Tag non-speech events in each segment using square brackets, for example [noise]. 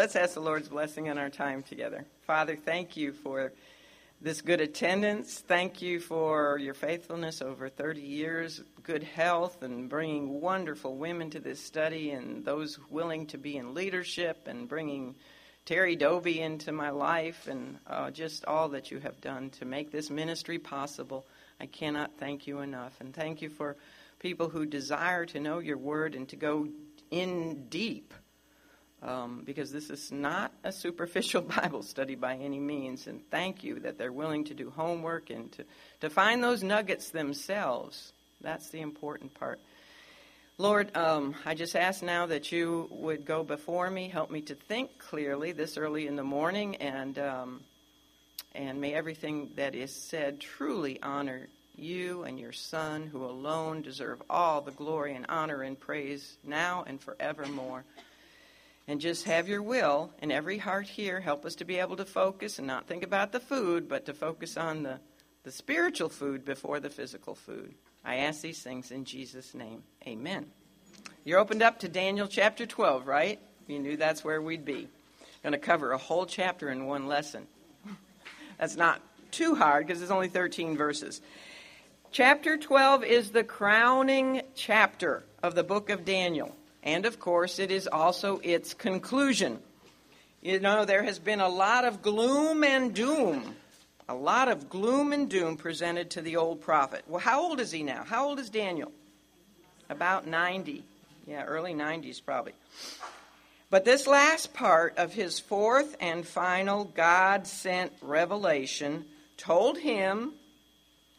let's ask the Lord's blessing on our time together. Father, thank you for this good attendance. Thank you for your faithfulness over 30 years, good health, and bringing wonderful women to this study and those willing to be in leadership and bringing Terry Doby into my life and uh, just all that you have done to make this ministry possible. I cannot thank you enough. And thank you for people who desire to know your word and to go in deep um, because this is not a superficial [laughs] Bible study by any means. And thank you that they're willing to do homework and to, to find those nuggets themselves. That's the important part. Lord, um, I just ask now that you would go before me, help me to think clearly this early in the morning, and um, and may everything that is said truly honor you and your Son, who alone deserve all the glory and honor and praise now and forevermore and just have your will in every heart here. Help us to be able to focus and not think about the food, but to focus on the, the spiritual food before the physical food. I ask these things in Jesus' name. Amen. You're opened up to Daniel chapter 12, right? You knew that's where we'd be. Going to cover a whole chapter in one lesson. [laughs] That's not too hard because it's only 13 verses. Chapter 12 is the crowning chapter of the book of Daniel. And of course, it is also its conclusion. You know, there has been a lot of gloom and doom, a lot of gloom and doom presented to the old prophet. Well, how old is he now? How old is Daniel? About 90. Yeah, early 90s probably. But this last part of his fourth and final God sent revelation told him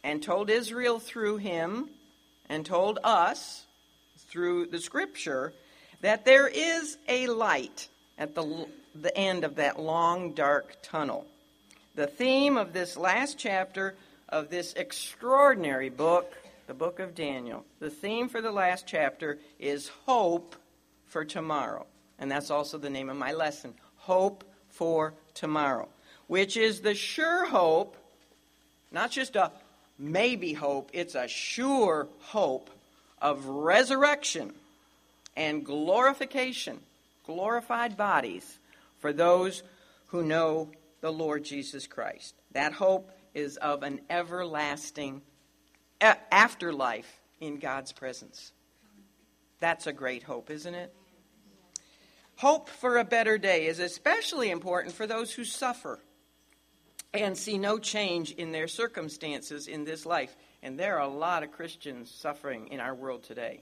and told Israel through him and told us through the scripture that there is a light at the, the end of that long, dark tunnel. The theme of this last chapter of this extraordinary book, the book of Daniel, the theme for the last chapter is hope for tomorrow. And that's also the name of my lesson Hope for Tomorrow, which is the sure hope, not just a maybe hope, it's a sure hope of resurrection and glorification, glorified bodies for those who know the Lord Jesus Christ. That hope is of an everlasting afterlife in God's presence. That's a great hope, isn't it? Hope for a better day is especially important for those who suffer and see no change in their circumstances in this life. And there are a lot of Christians suffering in our world today.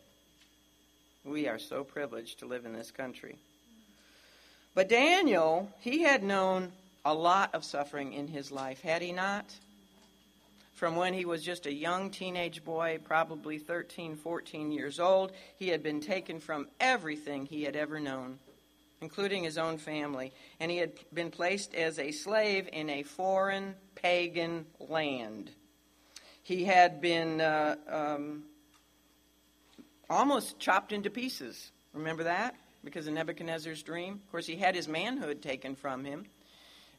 We are so privileged to live in this country. But Daniel, he had known a lot of suffering in his life, had he not? From when he was just a young teenage boy, probably 13, 14 years old, he had been taken from everything he had ever known, including his own family, and he had been placed as a slave in a foreign pagan land. He had been uh, um, almost chopped into pieces. Remember that? Because of Nebuchadnezzar's dream. Of course, he had his manhood taken from him,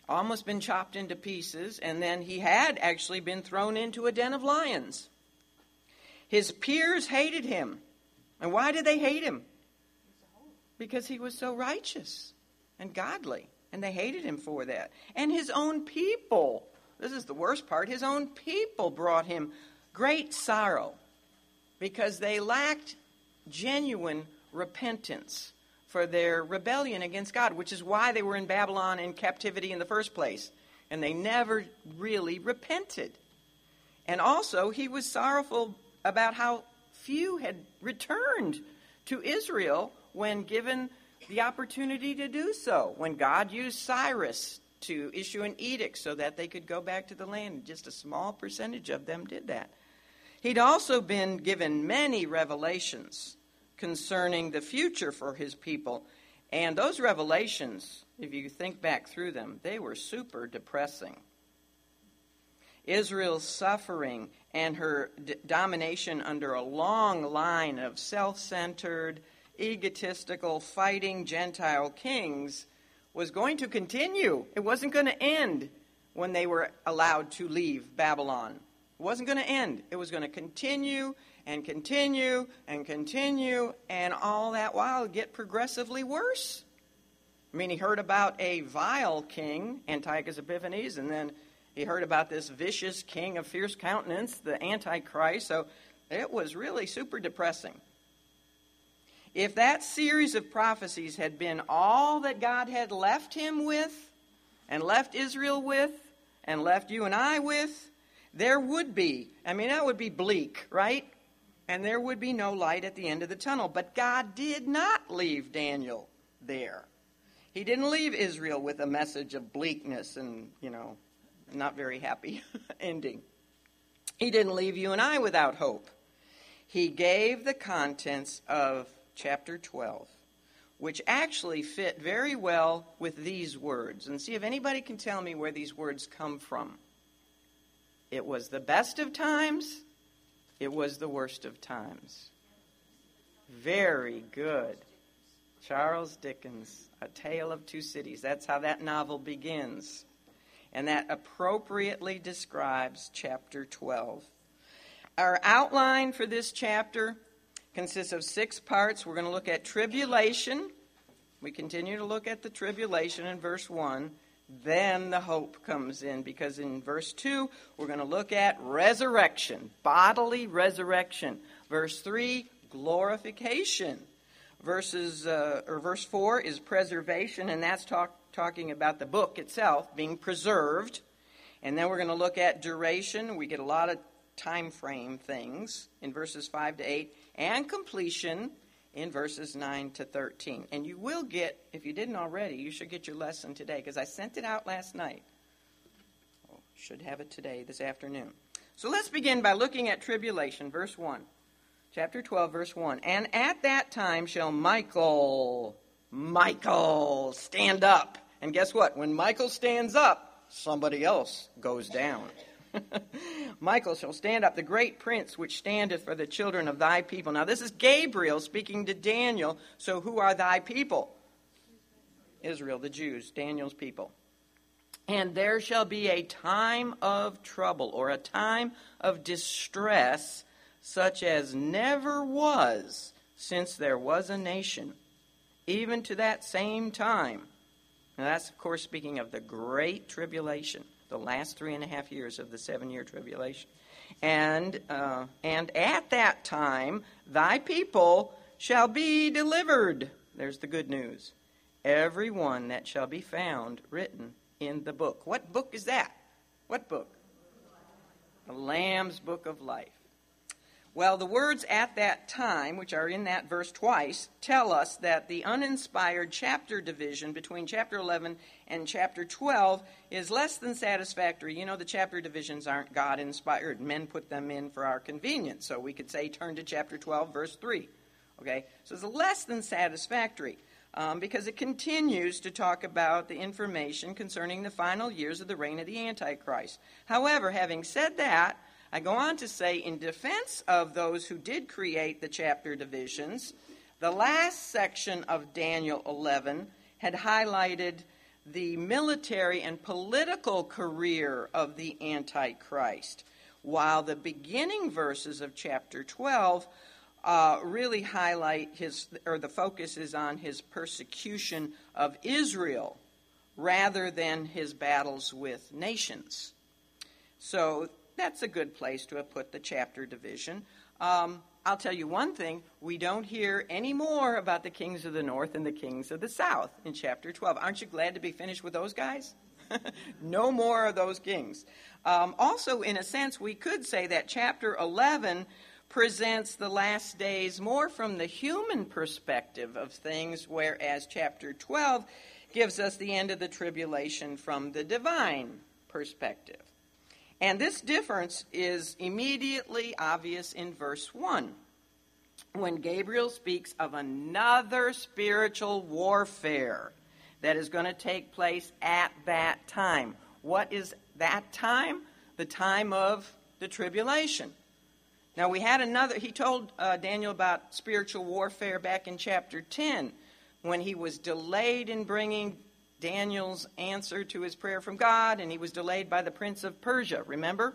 almost been chopped into pieces, and then he had actually been thrown into a den of lions. His peers hated him. And why did they hate him? Because he was so righteous and godly. And they hated him for that. And his own people this is the worst part. His own people brought him great sorrow because they lacked genuine repentance for their rebellion against God, which is why they were in Babylon in captivity in the first place. And they never really repented. And also, he was sorrowful about how few had returned to Israel when given the opportunity to do so. When God used Cyrus to issue an edict so that they could go back to the land. Just a small percentage of them did that. He'd also been given many revelations concerning the future for his people. And those revelations, if you think back through them, they were super depressing. Israel's suffering and her d- domination under a long line of self centered, egotistical, fighting Gentile kings was going to continue. It wasn't going to end when they were allowed to leave Babylon. It wasn't going to end. It was going to continue and continue and continue, and all that while get progressively worse. I mean, he heard about a vile king, Antiochus Epiphanes, and then he heard about this vicious king of fierce countenance, the Antichrist. So it was really super depressing. If that series of prophecies had been all that God had left him with, and left Israel with, and left you and I with, there would be, I mean, that would be bleak, right? And there would be no light at the end of the tunnel. But God did not leave Daniel there. He didn't leave Israel with a message of bleakness and, you know, not very happy [laughs] ending. He didn't leave you and I without hope. He gave the contents of chapter 12, which actually fit very well with these words. And see if anybody can tell me where these words come from. It was the best of times, it was the worst of times. Very good. Charles Dickens, A Tale of Two Cities. That's how that novel begins. And that appropriately describes chapter 12. Our outline for this chapter consists of six parts. We're going to look at tribulation. We continue to look at the tribulation in verse 1. Then the hope comes in because in verse 2, we're going to look at resurrection, bodily resurrection. Verse 3, glorification. Verses, uh, or verse 4 is preservation, and that's talk, talking about the book itself being preserved. And then we're going to look at duration. We get a lot of time frame things in verses 5 to 8, and completion in verses 9 to 13. And you will get, if you didn't already, you should get your lesson today because I sent it out last night. Oh, should have it today, this afternoon. So let's begin by looking at tribulation, verse 1. Chapter 12, verse 1. And at that time shall Michael, Michael, stand up. And guess what? When Michael stands up, somebody else goes down. [laughs] Michael shall stand up, the great prince which standeth for the children of thy people. Now, this is Gabriel speaking to Daniel. So, who are thy people? Israel, the Jews, Daniel's people. And there shall be a time of trouble or a time of distress such as never was since there was a nation, even to that same time. Now, that's, of course, speaking of the great tribulation the last three and a half years of the seven year tribulation. And, uh, and at that time, thy people shall be delivered. There's the good news. Every one that shall be found written in the book. What book is that? What book? The Lamb's Book of Life. Well, the words at that time, which are in that verse twice, tell us that the uninspired chapter division between chapter 11 and chapter 12 is less than satisfactory. You know, the chapter divisions aren't God inspired. Men put them in for our convenience. So we could say, turn to chapter 12, verse 3. Okay? So it's less than satisfactory. Um, because it continues to talk about the information concerning the final years of the reign of the Antichrist. However, having said that, I go on to say, in defense of those who did create the chapter divisions, the last section of Daniel 11 had highlighted the military and political career of the Antichrist, while the beginning verses of chapter 12 uh, really highlight his, or the focus is on his persecution of Israel rather than his battles with nations. So that's a good place to have put the chapter division. Um, I'll tell you one thing we don't hear any more about the kings of the north and the kings of the south in chapter 12. Aren't you glad to be finished with those guys? [laughs] no more of those kings. Um, also, in a sense, we could say that chapter 11 presents the last days more from the human perspective of things, whereas chapter 12 gives us the end of the tribulation from the divine perspective. And this difference is immediately obvious in verse 1 when Gabriel speaks of another spiritual warfare that is going to take place at that time. What is that time? The time of the tribulation. Now, we had another, he told uh, Daniel about spiritual warfare back in chapter 10 when he was delayed in bringing Daniel's answer to his prayer from God, and he was delayed by the prince of Persia. Remember?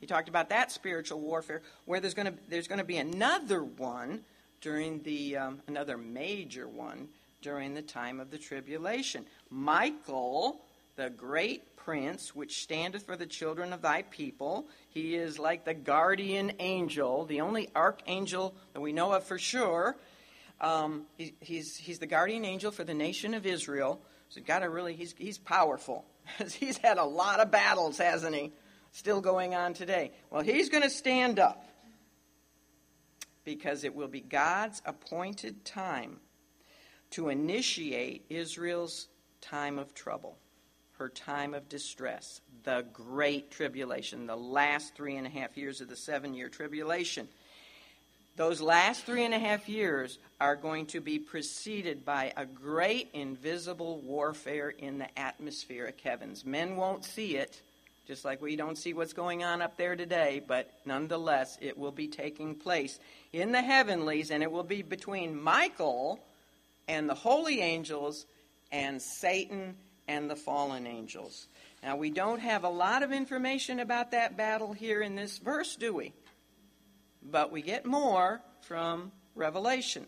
He talked about that spiritual warfare, where there's going to there's going to be another one during the um, another major one during the time of the tribulation. Michael, the great prince, which standeth for the children of thy people, he is like the guardian angel, the only archangel that we know of for sure. Um, he, he's, he's the guardian angel for the nation of Israel. So to really, he's, he's powerful. [laughs] he's had a lot of battles, hasn't he? Still going on today. Well, he's going to stand up because it will be God's appointed time to initiate Israel's time of trouble, her time of distress, the great tribulation, the last three and a half years of the seven year tribulation. Those last three and a half years are going to be preceded by a great invisible warfare in the atmosphere of heavens. Men won't see it, just like we don't see what's going on up there today, but nonetheless, it will be taking place in the heavenlies, and it will be between Michael and the holy angels and Satan and the fallen angels. Now, we don't have a lot of information about that battle here in this verse, do we? But we get more from Revelation.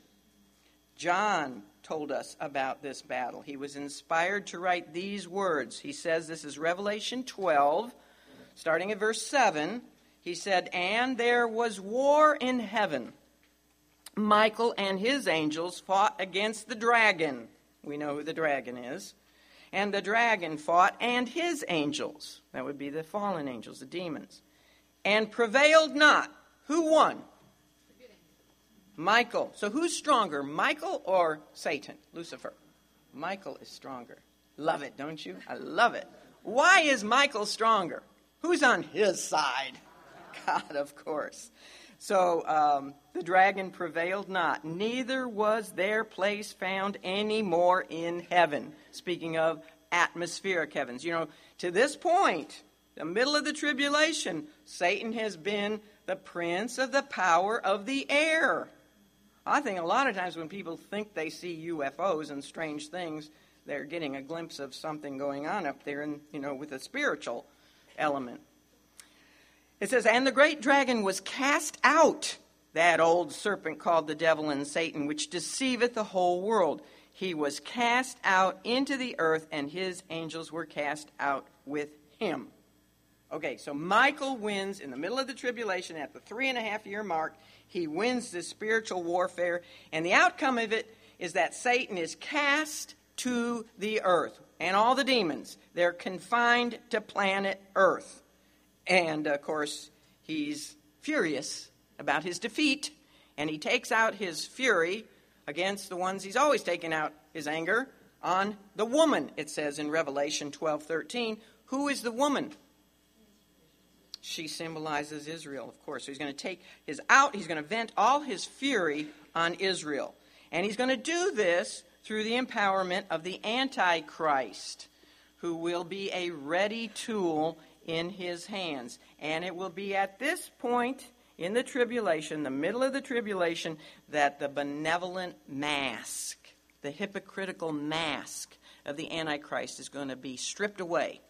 John told us about this battle. He was inspired to write these words. He says, This is Revelation 12, starting at verse 7. He said, And there was war in heaven. Michael and his angels fought against the dragon. We know who the dragon is. And the dragon fought and his angels. That would be the fallen angels, the demons. And prevailed not. Who won? Michael. So who's stronger, Michael or Satan? Lucifer. Michael is stronger. Love it, don't you? I love it. Why is Michael stronger? Who's on his side? [laughs] God, of course. So um, the dragon prevailed not, neither was their place found any more in heaven. Speaking of atmospheric heavens. You know, to this point, the middle of the tribulation, Satan has been the prince of the power of the air. I think a lot of times when people think they see UFOs and strange things, they're getting a glimpse of something going on up there, and you know, with a spiritual element. It says, "And the great dragon was cast out, that old serpent called the devil and Satan, which deceiveth the whole world. He was cast out into the earth, and his angels were cast out with him." Okay, so Michael wins in the middle of the tribulation at the three and a half year mark. He wins this spiritual warfare, and the outcome of it is that Satan is cast to the earth and all the demons. They're confined to planet Earth. And of course, he's furious about his defeat, and he takes out his fury against the ones he's always taken out his anger on the woman, it says in Revelation 12 13. Who is the woman? She symbolizes Israel, of course. So he's going to take his out, he's going to vent all his fury on Israel. And he's going to do this through the empowerment of the Antichrist, who will be a ready tool in his hands. And it will be at this point in the tribulation, the middle of the tribulation, that the benevolent mask, the hypocritical mask of the Antichrist is going to be stripped away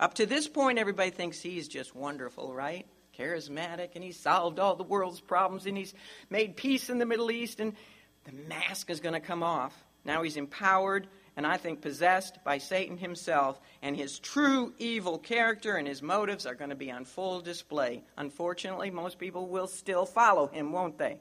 up to this point, everybody thinks he's just wonderful, right? Charismatic, and he's solved all the world's problems, and he's made peace in the Middle East, and the mask is going to come off. Now he's empowered, and I think possessed by Satan himself, and his true evil character and his motives are going to be on full display. Unfortunately, most people will still follow him, won't they?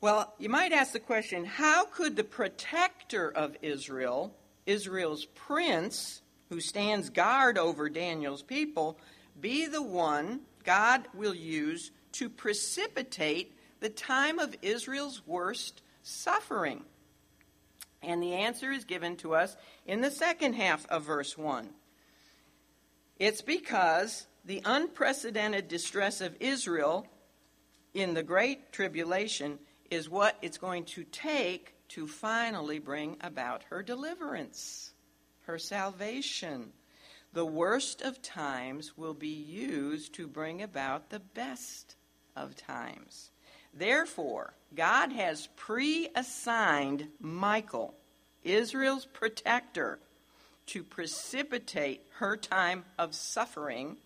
Well, you might ask the question how could the protector of Israel, Israel's prince, who stands guard over Daniel's people, be the one God will use to precipitate the time of Israel's worst suffering? And the answer is given to us in the second half of verse 1. It's because the unprecedented distress of Israel in the Great Tribulation is what it's going to take to finally bring about her deliverance her salvation. The worst of times will be used to bring about the best of times. Therefore, God has pre assigned Michael, Israel's protector, to precipitate her time of suffering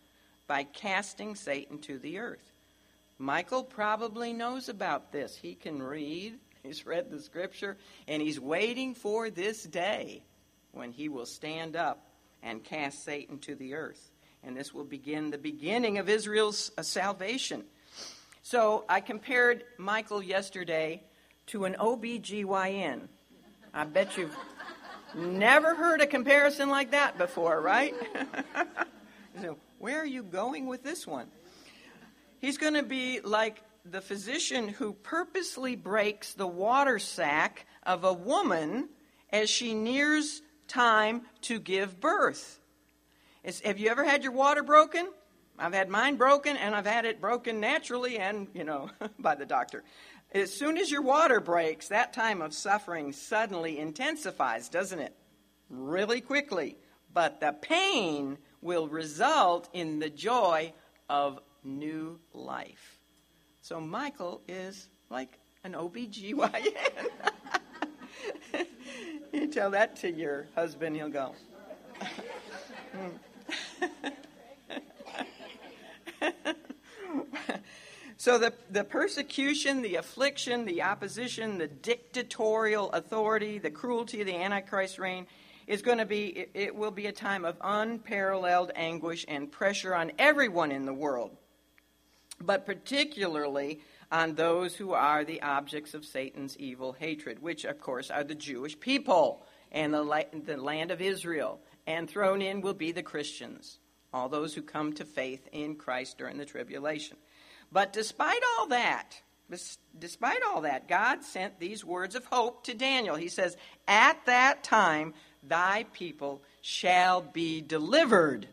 by casting Satan to the earth. Michael probably knows about this. He can read, [laughs] He's read the scripture, and he's waiting for this day when he will stand up and cast Satan to the earth. And this will begin the beginning of Israel's uh, salvation. So I compared Michael yesterday to an OBGYN. I bet you've never heard a comparison like that before, right? [laughs] so, where are you going with this one? He's going to be like the physician who purposely breaks the water sac of a woman as she nears time to give birth. It's, have you ever had your water broken? I've had mine broken, and I've had it broken naturally and, you know, [laughs] by the doctor. As soon as your water breaks, that time of suffering suddenly intensifies, doesn't it? Really quickly. But the pain will result in the joy of new life. So Michael is like an OBGYN. [laughs] you tell that to your husband, he'll go. [laughs] so the, the persecution, the affliction, the opposition, the dictatorial authority, the cruelty of the Antichrist reign is going to be, it, it will be a time of unparalleled anguish and pressure on everyone in the world, but particularly on those who are the objects of Satan's evil hatred, which, of course, are the Jewish people and the, the land of Israel. And thrown in will be the Christians, all those who come to faith in Christ during the tribulation. But despite all that, despite all that, God sent these words of hope to Daniel. He says, At that time, thy people shall be delivered.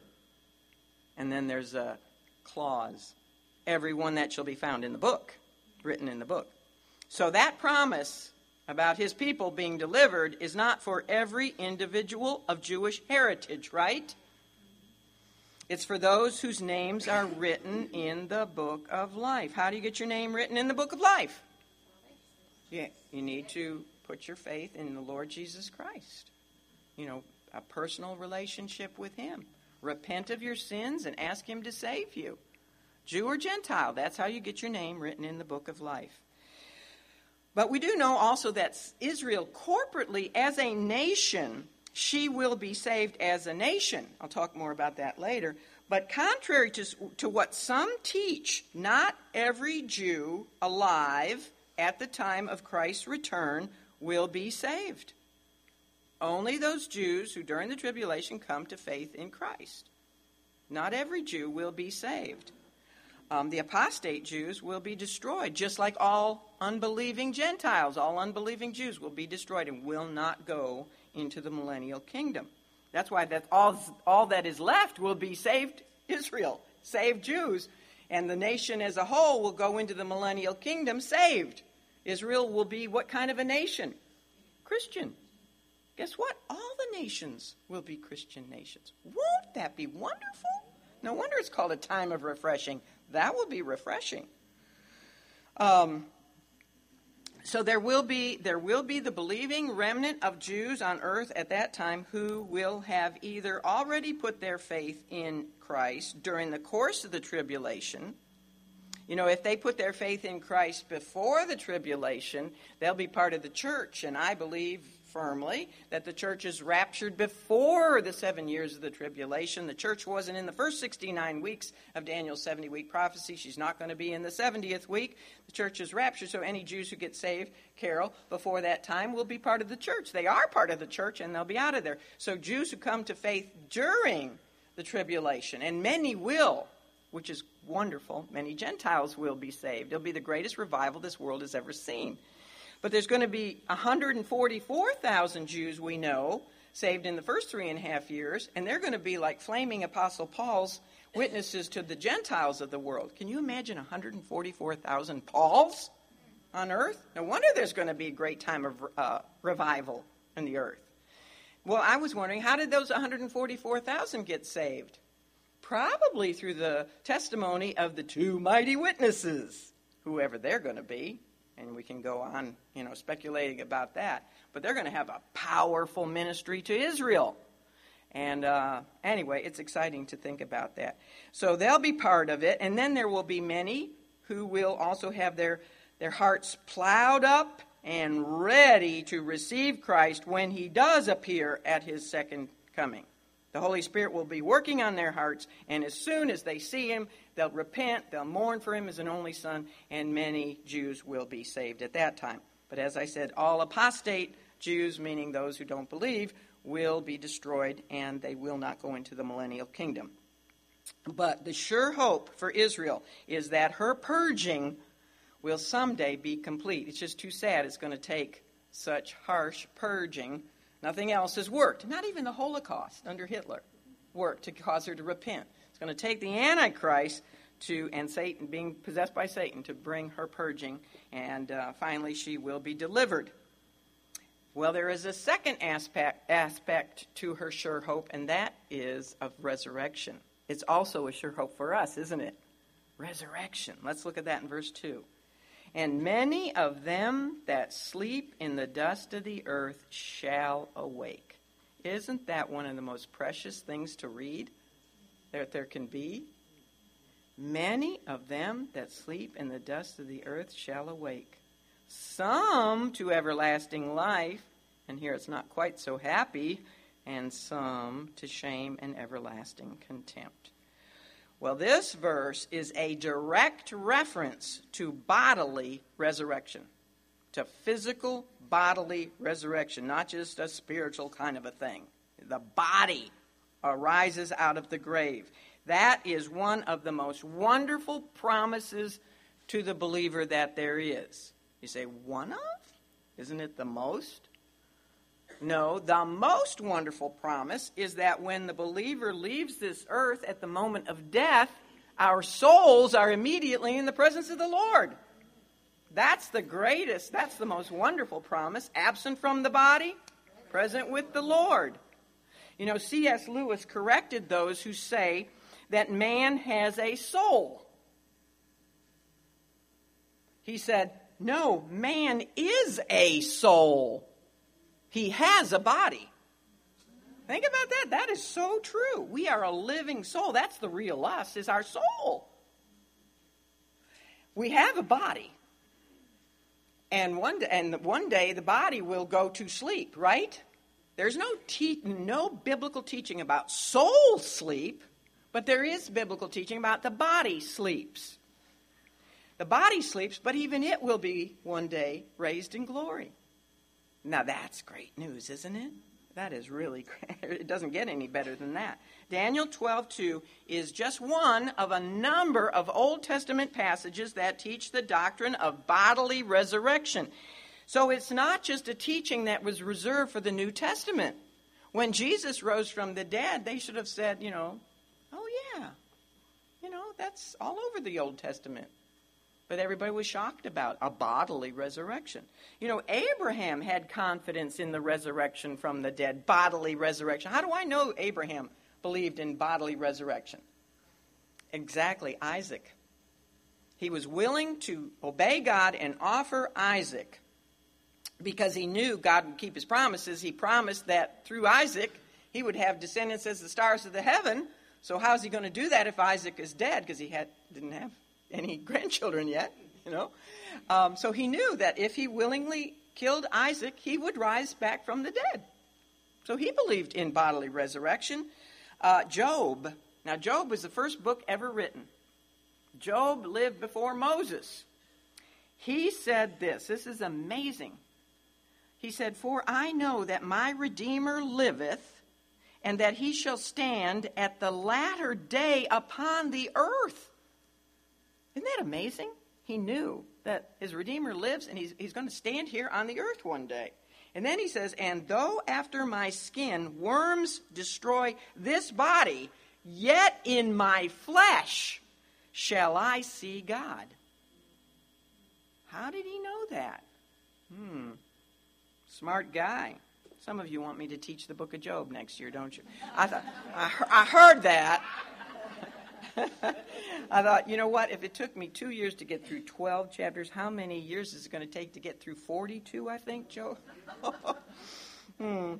And then there's a clause everyone that shall be found in the book, written in the book. So that promise about his people being delivered is not for every individual of Jewish heritage, right? It's for those whose names are written in the book of life. How do you get your name written in the book of life? Yeah, you need to put your faith in the Lord Jesus Christ you know, a personal relationship with Him. Repent of your sins and ask Him to save you. Jew or Gentile, that's how you get your name written in the book of life. But we do know also that Israel, corporately as a nation, she will be saved as a nation. I'll talk more about that later. But contrary to, to what some teach, not every Jew alive at the time of Christ's return will be saved. Only those Jews who during the tribulation come to faith in Christ. Not every Jew will be saved. Um, the apostate Jews will be destroyed, just like all unbelieving Gentiles. All unbelieving Jews will be destroyed and will not go into the millennial kingdom. That's why that all, all that is left will be saved Israel, saved Jews, and the nation as a whole will go into the millennial kingdom saved. Israel will be what kind of a nation? Christian. Guess what? All the nations will be Christian nations. Won't that be wonderful? No wonder it's called a time of refreshing. That will be refreshing. Um, so there will be there will be the believing remnant of Jews on earth at that time who will have either already put their faith in Christ during the course of the tribulation. You know, if they put their faith in Christ before the tribulation, they'll be part of the church, and I believe firmly that the church is raptured before the seven years of the tribulation. The church wasn't in the first 69 weeks of Daniel's 70 week prophecy. She's not going to be in the 70th week. The church is raptured, so any Jews who get saved, Carol, before that time will be part of the church. They are part of the church and they'll be out of there. So Jews who come to faith during the tribulation, and many will, which is wonderful, many Gentiles will be saved. It'll be the greatest revival this world has ever seen. But there's going to be 144,000 Jews we know saved in the first three and a half years, and they're going to be like flaming Apostle Paul's witnesses to the Gentiles of the world. Can you imagine 144,000 Pauls on earth? No wonder there's going to be a great time of uh, revival in the earth. Well, I was wondering, how did those 144,000 get saved? Probably through the testimony of the two mighty witnesses, whoever they're going to be and we can go on, you know, speculating about that. But they're going to have a powerful ministry to Israel. And uh, anyway, it's exciting to think about that. So they'll be part of it, and then there will be many who will also have their their hearts plowed up and ready to receive Christ when he does appear at his second coming. The Holy Spirit will be working on their hearts, and as soon as they see him, they'll repent, they'll mourn for him as an only son, and many Jews will be saved at that time. But as I said, all apostate Jews, meaning those who don't believe, will be destroyed, and they will not go into the millennial kingdom. But the sure hope for Israel is that her purging will someday be complete. It's just too sad it's going to take such harsh purging. Nothing else has worked. Not even the Holocaust under Hitler worked to cause her to repent. It's going to take the Antichrist to and Satan being possessed by Satan to bring her purging, and uh, finally she will be delivered. Well, there is a second aspect aspect to her sure hope, and that is of resurrection. It's also a sure hope for us, isn't it? Resurrection. Let's look at that in verse 2. And many of them that sleep in the dust of the earth shall awake. Isn't that one of the most precious things to read that there can be? Many of them that sleep in the dust of the earth shall awake. Some to everlasting life, and here it's not quite so happy, and some to shame and everlasting contempt. Well, this verse is a direct reference to bodily resurrection, to physical bodily resurrection, not just a spiritual kind of a thing. The body arises out of the grave. That is one of the most wonderful promises to the believer that there is. You say, one of? Isn't it the most? No, the most wonderful promise is that when the believer leaves this earth at the moment of death, our souls are immediately in the presence of the Lord. That's the greatest, that's the most wonderful promise. Absent from the body, present with the Lord. You know, C.S. Lewis corrected those who say that man has a soul. He said, No, man is a soul. He has a body. Think about that. That is so true. We are a living soul. That's the real us, is our soul. We have a body. And one, day, and one day the body will go to sleep, right? There's no, te- no biblical teaching about soul sleep, but there is biblical teaching about the body sleeps. The body sleeps, but even it will be one day raised in glory. Now that's great news, isn't it? That is really [laughs] great. It doesn't get any better than that. Daniel 12:2 is just one of a number of Old Testament passages that teach the doctrine of bodily resurrection. So it's not just a teaching that was reserved for the New Testament. When Jesus rose from the dead, they should have said, you know, oh yeah. You know, that's all over the Old Testament everybody was shocked about a bodily resurrection. You know, Abraham had confidence in the resurrection from the dead, bodily resurrection. How do I know Abraham believed in bodily resurrection? Exactly, Isaac. He was willing to obey God and offer Isaac because he knew God would keep his promises. He promised that through Isaac he would have descendants as the stars of the heaven. So how's he going to do that if Isaac is dead because he had didn't have any [laughs] grandchildren yet, you know. Um, so he knew that if he willingly killed Isaac, he would rise back from the dead. So he believed in bodily resurrection. Uh, Job. Now, Job was the first book ever written. Job lived before Moses. He said this. This is amazing. He said, For I know that my Redeemer liveth, and that he shall stand at the latter day upon the earth. Isn't that amazing? He knew that his Redeemer lives and he's, he's going to stand here on the earth one day. And then he says, And though after my skin worms destroy this body, yet in my flesh shall I see God. How did he know that? Hmm. Smart guy. Some of you want me to teach the book of Job next year, don't you? I thought I, I heard that. I thought, you know what? If it took me two years to get through 12 chapters, how many years is it going to take to get through 42, I think, Joe? [laughs] hmm.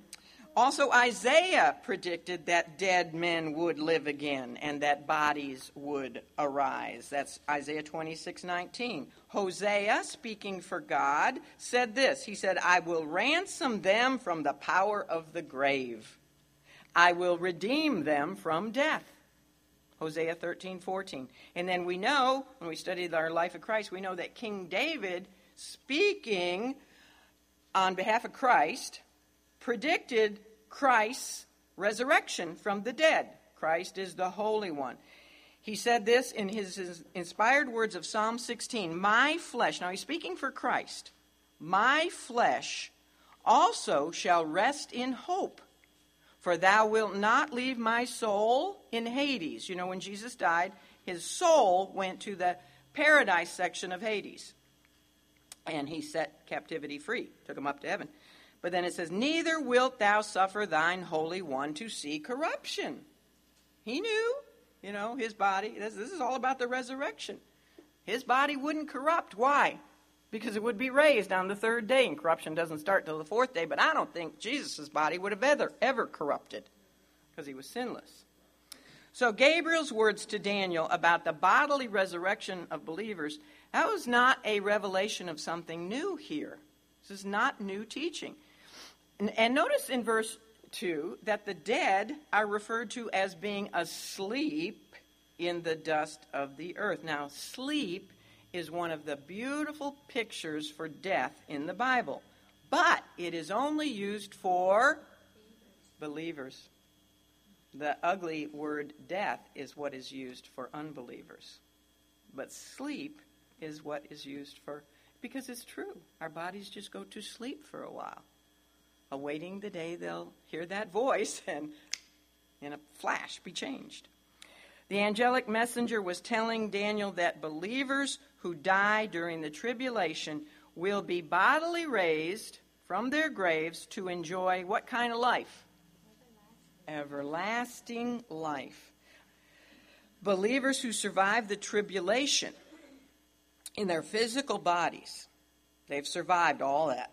Also, Isaiah predicted that dead men would live again and that bodies would arise. That's Isaiah 26 19. Hosea, speaking for God, said this He said, I will ransom them from the power of the grave, I will redeem them from death. Hosea 13 14. And then we know, when we studied our life of Christ, we know that King David, speaking on behalf of Christ, predicted Christ's resurrection from the dead. Christ is the Holy One. He said this in his inspired words of Psalm 16 My flesh, now he's speaking for Christ, my flesh also shall rest in hope. For thou wilt not leave my soul in Hades. You know, when Jesus died, his soul went to the paradise section of Hades. And he set captivity free, took him up to heaven. But then it says, Neither wilt thou suffer thine Holy One to see corruption. He knew, you know, his body. This, this is all about the resurrection. His body wouldn't corrupt. Why? Because it would be raised on the third day, and corruption doesn't start till the fourth day. But I don't think Jesus' body would have ever, ever corrupted because he was sinless. So, Gabriel's words to Daniel about the bodily resurrection of believers, that was not a revelation of something new here. This is not new teaching. And, and notice in verse 2 that the dead are referred to as being asleep in the dust of the earth. Now, sleep is one of the beautiful pictures for death in the Bible, but it is only used for believers. The ugly word death is what is used for unbelievers. But sleep is what is used for, because it's true. Our bodies just go to sleep for a while awaiting the day they'll hear that voice [laughs] and in a flash be changed. The angelic messenger was telling Daniel that believers who die during the tribulation will be bodily raised from their graves to enjoy what kind of life? Everlasting life. Believers who survive the tribulation in their physical bodies, they've survived all that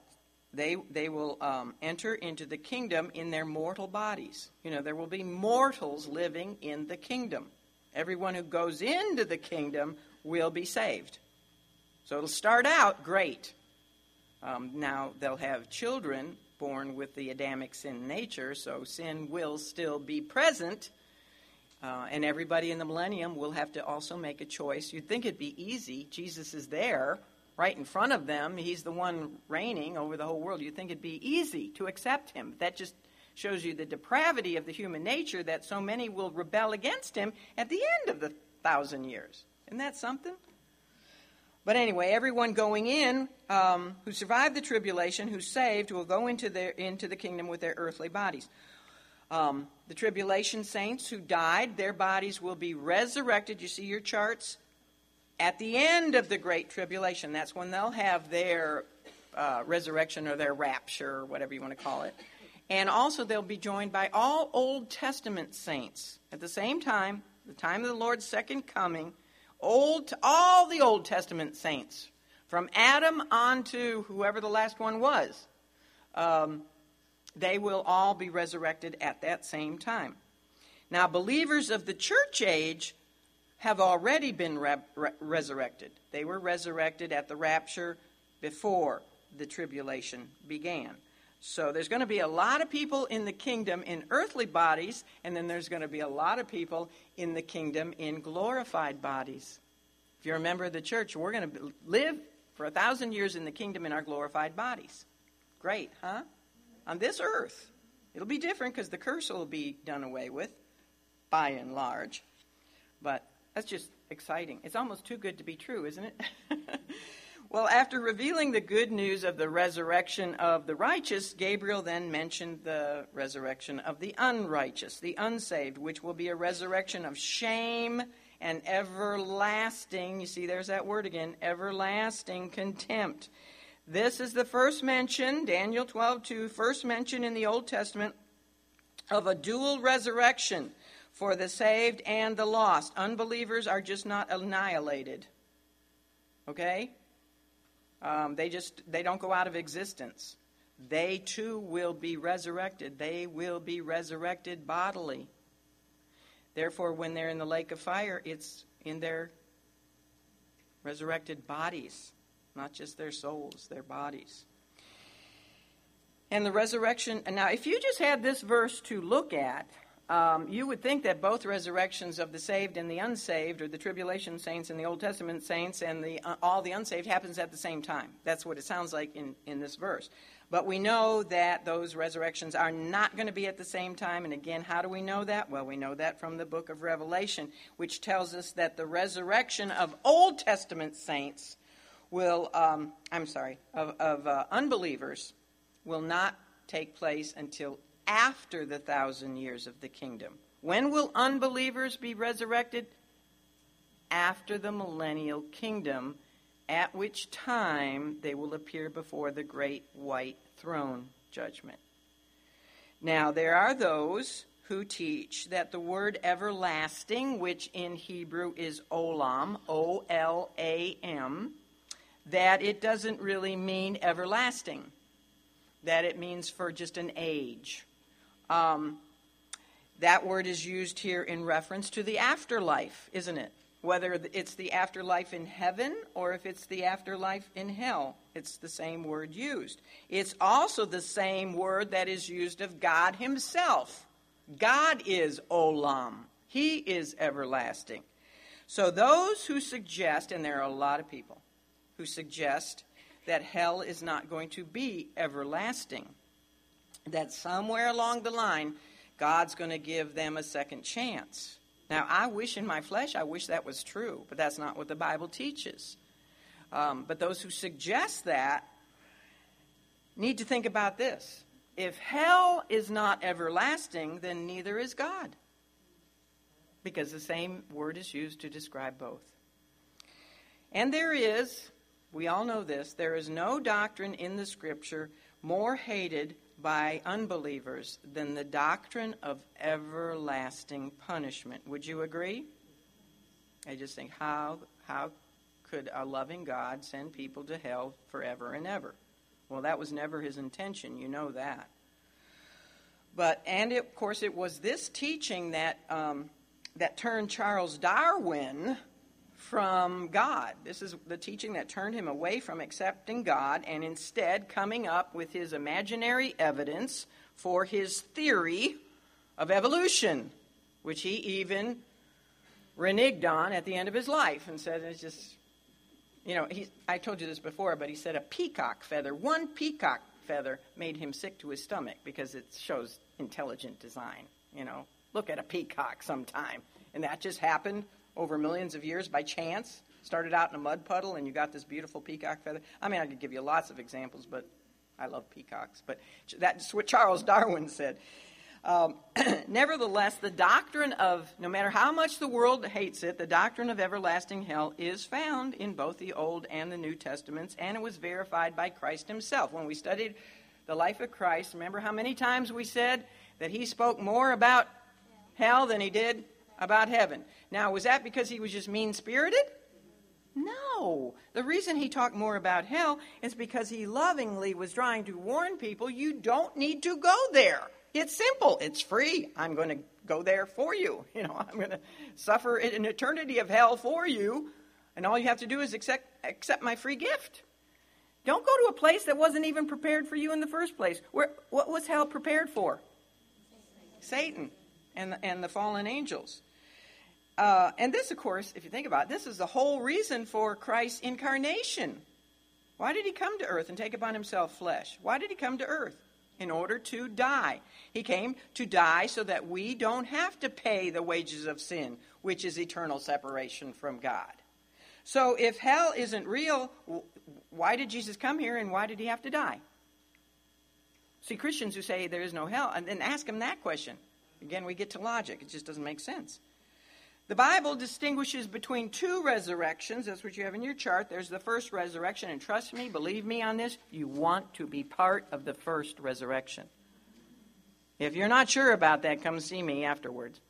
they, they will um, enter into the kingdom in their mortal bodies. You know, there will be mortals living in the kingdom. Everyone who goes into the kingdom will be saved. So it'll start out great. Um, now, they'll have children born with the Adamic sin nature, so sin will still be present. Uh, and everybody in the millennium will have to also make a choice. You'd think it'd be easy. Jesus is there right in front of them. He's the one reigning over the whole world. You'd think it'd be easy to accept him. That just shows you the depravity of the human nature that so many will rebel against him at the end of the thousand years. Isn't that something? But anyway, everyone going in um, who survived the tribulation, who's saved, will go into, their, into the kingdom with their earthly bodies. Um, the tribulation saints who died, their bodies will be resurrected. You see your charts? at the end of the Great Tribulation. That's when they'll have their uh, resurrection or their rapture, or whatever you want to call it. And also, they'll be joined by all Old Testament saints at the same time, the time of the Lord's second coming. Old, all the Old Testament saints, from Adam on to whoever the last one was, um, they will all be resurrected at that same time. Now, believers of the church age have already been re- re- resurrected. They were resurrected at the rapture before the tribulation began. So there's going to be a lot of people in the kingdom in earthly bodies, and then there's going to be a lot of people in the kingdom in glorified bodies. If you're a member of the church, we're going to live for a thousand years in the kingdom in our glorified bodies. Great, huh? On this earth. It'll be different because the curse will be done away with, by and large. But that's just exciting. It's almost too good to be true, isn't it? [laughs] well, after revealing the good news of the resurrection of the righteous, Gabriel then mentioned the resurrection of the unrighteous, the unsaved, which will be a resurrection of shame and everlasting. You see, there's that word again everlasting contempt. This is the first mention, Daniel 12 2, first mention in the Old Testament of a dual resurrection for the saved and the lost. Unbelievers are just not annihilated. Okay? Um, they just they don't go out of existence. they too will be resurrected. They will be resurrected bodily. Therefore, when they're in the lake of fire, it's in their resurrected bodies, not just their souls, their bodies. And the resurrection, and now, if you just had this verse to look at, um, you would think that both resurrections of the saved and the unsaved, or the tribulation saints and the Old Testament saints and the, uh, all the unsaved, happens at the same time. That's what it sounds like in, in this verse. But we know that those resurrections are not going to be at the same time. And again, how do we know that? Well, we know that from the book of Revelation, which tells us that the resurrection of Old Testament saints will, um, I'm sorry, of, of uh, unbelievers will not take place until after the thousand years of the kingdom. When will unbelievers be resurrected? After the millennial kingdom, at which time they will appear before the great white throne judgment. Now, there are those who teach that the word everlasting, which in Hebrew is olam, O L A M, that it doesn't really mean everlasting, that it means for just an age um, that word is used here in reference to the afterlife, isn't it? Whether it's the afterlife in heaven or if it's the afterlife in hell, it's the same word used. It's also the same word that is used of God Himself. God is Olam, He is everlasting. So, those who suggest, and there are a lot of people who suggest that hell is not going to be everlasting, that somewhere along the line, God's going to give them a second chance. Now, I wish in my flesh, I wish that was true, but that's not what the Bible teaches. Um, but those who suggest that need to think about this. If hell is not everlasting, then neither is God. Because the same word is used to describe both. And there is, we all know this, there is no doctrine in the Scripture more hated by unbelievers than the doctrine of everlasting punishment. Would you agree? I just think, how, how could a loving God send people to hell forever and ever? Well, that was never his intention. You know that. But, and it, of course, it was this teaching that, um, that turned Charles Darwin from God. This is the teaching that turned him away from accepting God and instead coming up with his imaginary evidence for his theory of evolution, which he even reneged on at the end of his life and said it's just, you know, he, I told you this before, but he said a peacock feather, one peacock feather made him sick to his stomach because it shows intelligent design. You know, look at a peacock sometime. And that just happened over millions of years by chance. Started out in a mud puddle and you got this beautiful peacock feather. I mean, I could give you lots of examples, but I love peacocks. But that's what Charles Darwin said. Um, [clears throat] nevertheless, the doctrine of, no matter how much the world hates it, the doctrine of everlasting hell is found in both the Old and the New Testaments, and it was verified by Christ himself. When we studied the life of Christ, remember how many times we said that he spoke more about hell than he did about heaven. Now, was that because he was just mean spirited? No. The reason he talked more about hell is because he lovingly was trying to warn people you don't need to go there. It's simple, it's free. I'm going to go there for you. [laughs] You know, I'm going to suffer an eternity of hell for you, and all you have to do is accept, accept my free gift. Don't go to a place that wasn't even prepared for you in the first place. Where, what was hell prepared for? Satan and, and the fallen angels. Uh, and this, of course, if you think about it, this is the whole reason for Christ's incarnation. Why did he come to earth and take upon himself flesh? Why did he come to earth? In order to die. He came to die so that we don't have to pay the wages of sin, which is eternal separation from God. So if hell isn't real, why did Jesus come here and why did he have to die? See, Christians who say there is no hell, and then ask them that question. Again, we get to logic. It just doesn't make sense. The Bible distinguishes between two resurrections. That's what you have in your chart. There's the first resurrection, and trust me, believe me on this, you want to be part of the first resurrection. If you're not sure about that, come see me afterwards.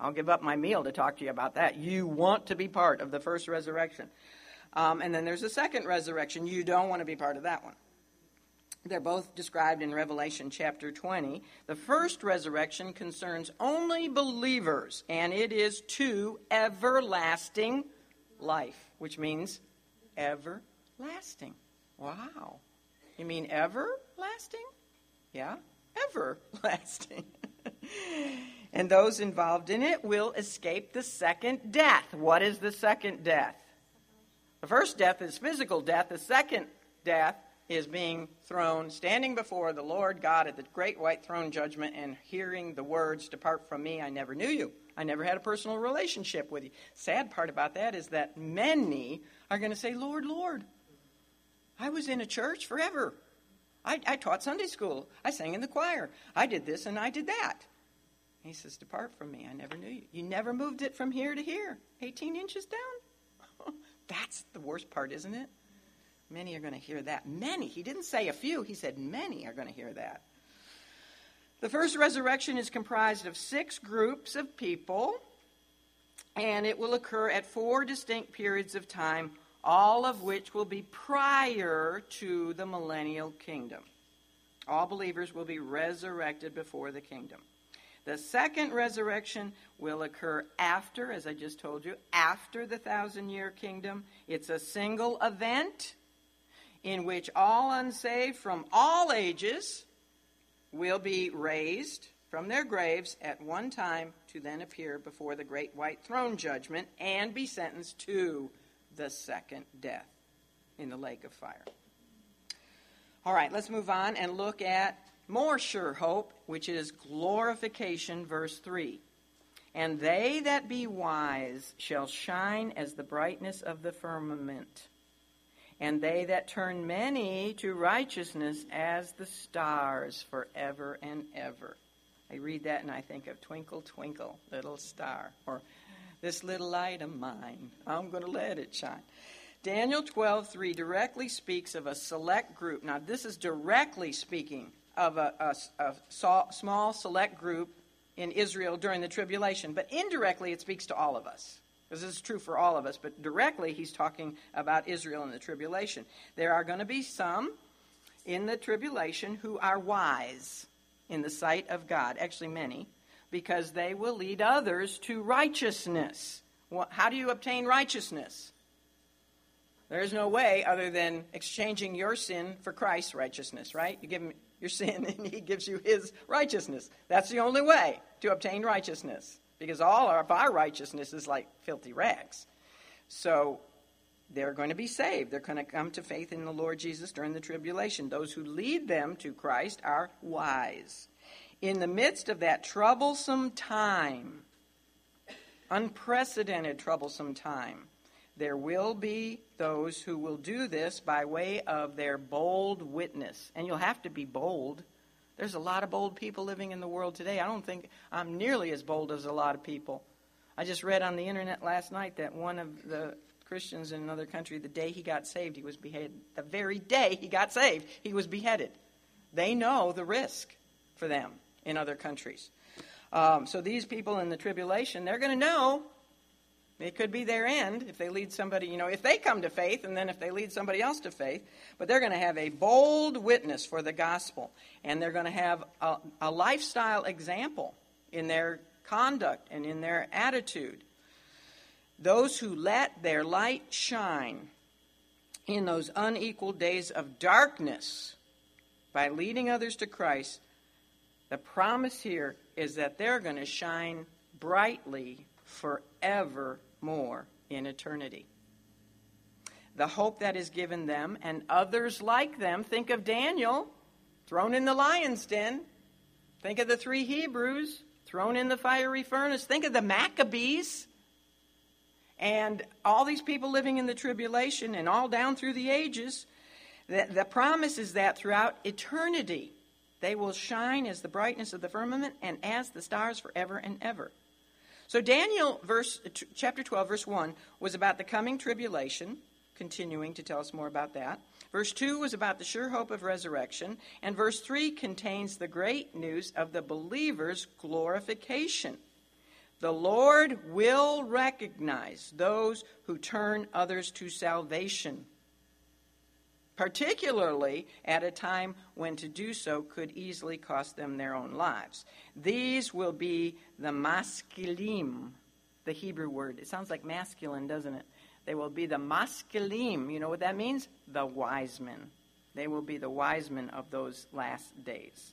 I'll give up my meal to talk to you about that. You want to be part of the first resurrection. Um, and then there's a second resurrection. You don't want to be part of that one. They're both described in Revelation chapter 20. The first resurrection concerns only believers, and it is to everlasting life, which means everlasting. Wow. You mean everlasting? Yeah, everlasting. [laughs] and those involved in it will escape the second death. What is the second death? The first death is physical death, the second death is being thrown, standing before the Lord God at the great white throne judgment and hearing the words, Depart from me, I never knew you. I never had a personal relationship with you. Sad part about that is that many are going to say, Lord, Lord, I was in a church forever. I, I taught Sunday school. I sang in the choir. I did this and I did that. he says, Depart from me, I never knew you. You never moved it from here to here, 18 inches down. [laughs] That's the worst part, isn't it? Many are going to hear that. Many. He didn't say a few, he said many are going to hear that. The first resurrection is comprised of six groups of people, and it will occur at four distinct periods of time, all of which will be prior to the millennial kingdom. All believers will be resurrected before the kingdom. The second resurrection will occur after, as I just told you, after the thousand year kingdom. It's a single event in which all unsaved from all ages will be raised from their graves at one time to then appear before the great white throne judgment and be sentenced to the second death in the lake of fire. All right, let's move on and look at more sure hope, which is glorification, verse 3. And they that be wise shall shine as the brightness of the firmament and they that turn many to righteousness as the stars forever and ever. I read that and I think of Twinkle, Twinkle, Little Star, or This Little Light of Mine, I'm going to let it shine. Daniel 12:3 directly speaks of a select group. Now, this is directly speaking of a, a, a small select group in Israel during the tribulation, but indirectly it speaks to all of us. This is true for all of us, but directly he's talking about Israel in the tribulation. There are going to be some in the tribulation who are wise in the sight of God, actually, many, because they will lead others to righteousness. How do you obtain righteousness? There's no way other than exchanging your sin for Christ's righteousness, right? You give him your [laughs] sin and he gives you his righteousness. That's the only way to obtain righteousness because all of our righteousness is like filthy rags. So they're going to be saved. They're going to come to faith in the Lord Jesus during the tribulation. Those who lead them to Christ are wise. In the midst of that troublesome time, unprecedented troublesome time, there will be those who will do this by way of their bold witness. And you'll have to be bold there's a lot of bold people living in the world today. I don't think I'm nearly as bold as a lot of people. I just read on the internet last night that one of the Christians in another country, the day he got saved, he was beheaded. The very day he got saved, he was beheaded. They know the risk for them in other countries. Um, so these people in the tribulation, they're going to know it could be their end if they lead somebody, you know, if they come to faith and then if they lead somebody else to faith. But they're going to have a bold witness for the gospel. And they're going to have a, a lifestyle example in their conduct and in their attitude. Those who let their light shine in those unequal days of darkness by leading others to Christ, the promise here is that they're going to shine brightly forevermore in eternity. The hope that is given them and others like them. Think of Daniel thrown in the lion's den. Think of the three Hebrews thrown in the fiery furnace. Think of the Maccabees and all these people living in the tribulation and all down through the ages. The, the promise is that throughout eternity, they will shine as the brightness of the firmament and as the stars forever and ever. So Daniel verse chapter 12 verse 1 was about the coming tribulation, continuing to tell us more about that. Verse 2 was about the sure hope of resurrection, and verse 3 contains the great news of the believer's glorification. The Lord will recognize those who turn others to salvation. Particularly at a time when to do so could easily cost them their own lives. These will be the maskilim, the Hebrew word. It sounds like masculine, doesn't it? They will be the maskilim. You know what that means? The wise men. They will be the wise men of those last days.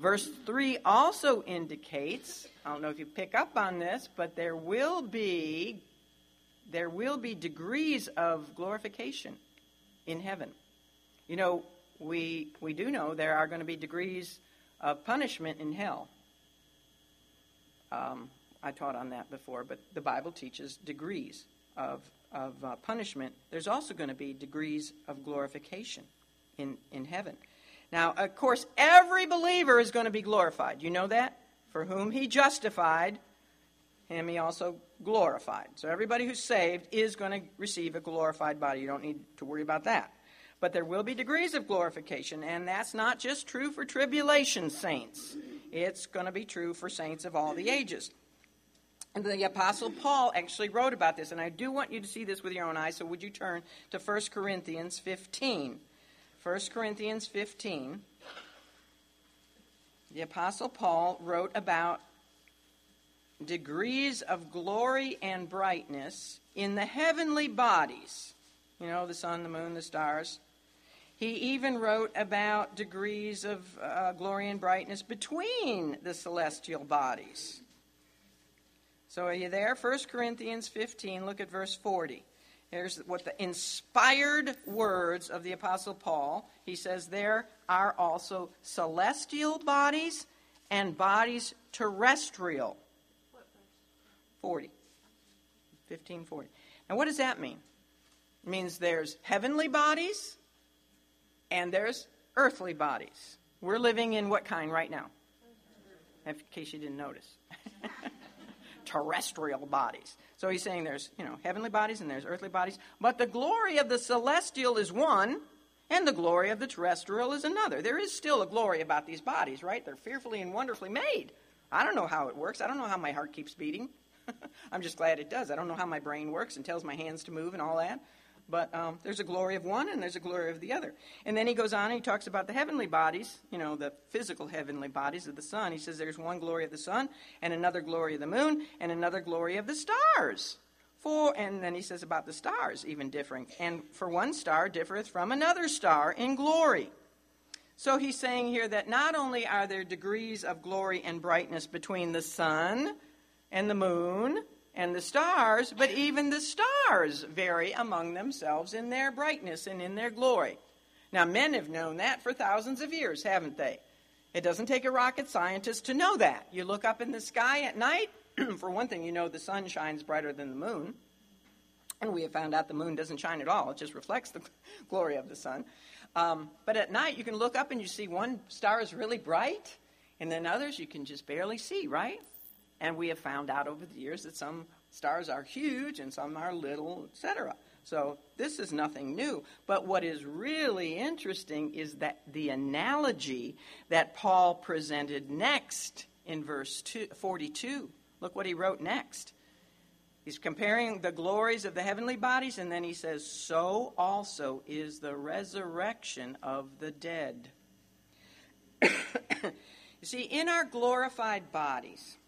Verse 3 also indicates, I don't know if you pick up on this, but there will be there will be degrees of glorification in heaven. You know, we we do know there are going to be degrees of punishment in hell. Um, I taught on that before, but the Bible teaches degrees of of uh, punishment. There's also going to be degrees of glorification in in heaven. Now, of course, every believer is going to be glorified. You know that? For whom he justified, him he also glorified. So everybody who's saved is going to receive a glorified body. You don't need to worry about that. But there will be degrees of glorification, and that's not just true for tribulation saints. It's going to be true for saints of all the ages. And the Apostle Paul actually wrote about this, and I do want you to see this with your own eyes, so would you turn to 1 Corinthians 15? 1 Corinthians 15, the Apostle Paul wrote about degrees of glory and brightness in the heavenly bodies. You know, the sun, the moon, the stars. He even wrote about degrees of uh, glory and brightness between the celestial bodies. So are you there? 1 Corinthians 15, look at verse 40. Here's what the inspired words of the Apostle Paul. He says, There are also celestial bodies and bodies terrestrial. 40. 1540. Now, what does that mean? Means there's heavenly bodies and there's earthly bodies. We're living in what kind right now? In case you didn't notice. [laughs] terrestrial bodies. So he's saying there's, you know, heavenly bodies and there's earthly bodies, but the glory of the celestial is one, and the glory of the terrestrial is another. There is still a glory about these bodies, right? They're fearfully and wonderfully made. I don't know how it works. I don't know how my heart keeps beating. [laughs] I'm just glad it does. I don't know how my brain works and tells my hands to move and all that. But um, there's a glory of one and there's a glory of the other. And then he goes on and he talks about the heavenly bodies, you know, the physical heavenly bodies of the sun. He says there's one glory of the sun and another glory of the moon and another glory of the stars. For, and then he says about the stars even differing. And for one star differeth from another star in glory. So he's saying here that not only are there degrees of glory and brightness between the sun and the moon and the stars, but even the stars vary among themselves in their brightness and in their glory. Now, men have known that for thousands of years, haven't they? It doesn't take a rocket scientist to know that. You look up in the sky at night, [clears throat] for one thing, you know the sun shines brighter than the moon. And we have found out the moon doesn't shine at all, it just reflects the [laughs] glory of the sun. Um, but at night, you can look up and you see one star is really bright, and then others you can just barely see, right? And we have found out over the years that some stars are huge and some are little, etc. So this is nothing new. But what is really interesting is that the analogy that Paul presented next in verse two, 42. Look what he wrote next. He's comparing the glories of the heavenly bodies, and then he says, So also is the resurrection of the dead. [coughs] you see, in our glorified bodies,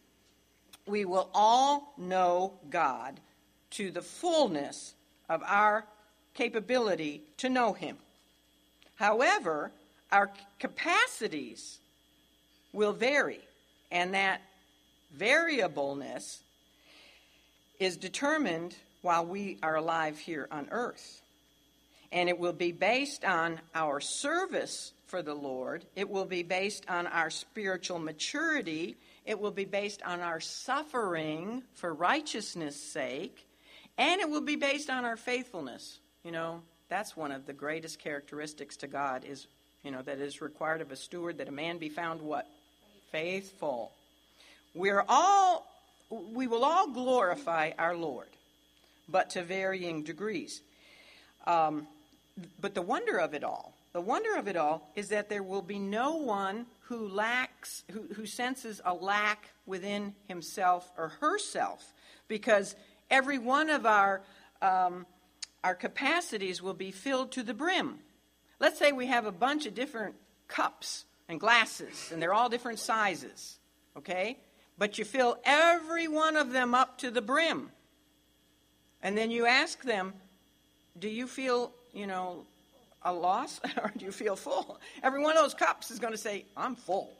we will all know God to the fullness of our capability to know Him. However, our capacities will vary, and that variableness is determined while we are alive here on earth. And it will be based on our service for the Lord, it will be based on our spiritual maturity it will be based on our suffering for righteousness' sake, and it will be based on our faithfulness. You know, that's one of the greatest characteristics to God is, you know, that is required of a steward that a man be found what? Faithful. We're all we will all glorify our Lord, but to varying degrees. Um, but the wonder of it all the wonder of it all is that there will be no one who lacks, who, who senses a lack within himself or herself, because every one of our, um, our capacities will be filled to the brim. let's say we have a bunch of different cups and glasses, and they're all different sizes, okay? But you fill every one of them up to the brim. And then you ask them, do you feel, you know, a loss [laughs] or do you feel full? Every one of those cups is going to say, I'm full.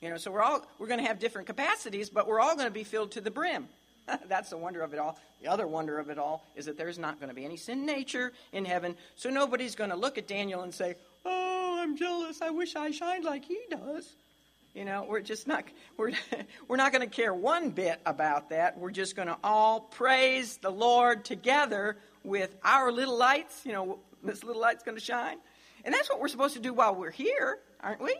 You know, so we're all we're going to have different capacities, but we're all going to be filled to the brim. [laughs] That's the wonder of it all. The other wonder of it all is that there's not going to be any sin nature in heaven, so nobody's going to look at Daniel and say, "Oh, I'm jealous. I wish I shined like he does." You know, we're just not [laughs] we're we're not going to care one bit about that. We're just going to all praise the Lord together with our little lights. You know, this little light's going to shine, and that's what we're supposed to do while we're here, aren't we?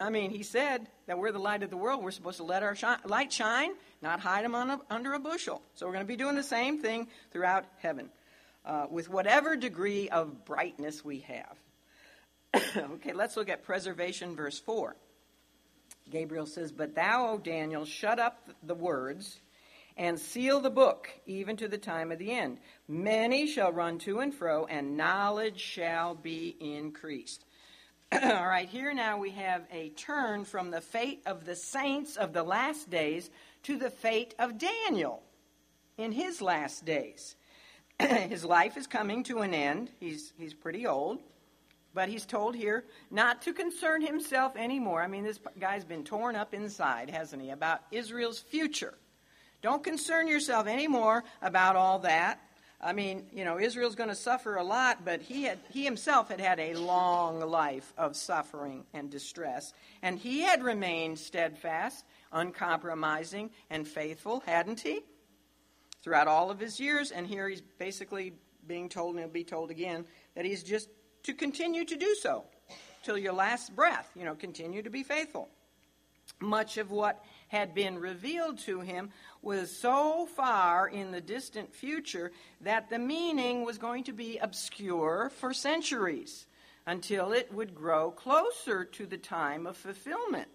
I mean, he said that we're the light of the world. We're supposed to let our shi- light shine, not hide them a, under a bushel. So we're going to be doing the same thing throughout heaven uh, with whatever degree of brightness we have. [coughs] okay, let's look at preservation, verse 4. Gabriel says, But thou, O Daniel, shut up the words and seal the book, even to the time of the end. Many shall run to and fro, and knowledge shall be increased. [clears throat] All right, here now we have a turn from the fate of the saints of the last days to the fate of Daniel in his last days. [clears throat] his life is coming to an end. He's, he's pretty old, but he's told here not to concern himself anymore. I mean, this guy's been torn up inside, hasn't he, about Israel's future. Don't concern yourself anymore about all that. I mean, you know, Israel's going to suffer a lot, but he had he himself had had a long life of suffering and distress, and he had remained steadfast, uncompromising, and faithful, hadn't he? Throughout all of his years, and here he's basically being told, and he'll be told again, that he's just to continue to do so till your last breath. You know, continue to be faithful. Much of what had been revealed to him was so far in the distant future that the meaning was going to be obscure for centuries until it would grow closer to the time of fulfillment.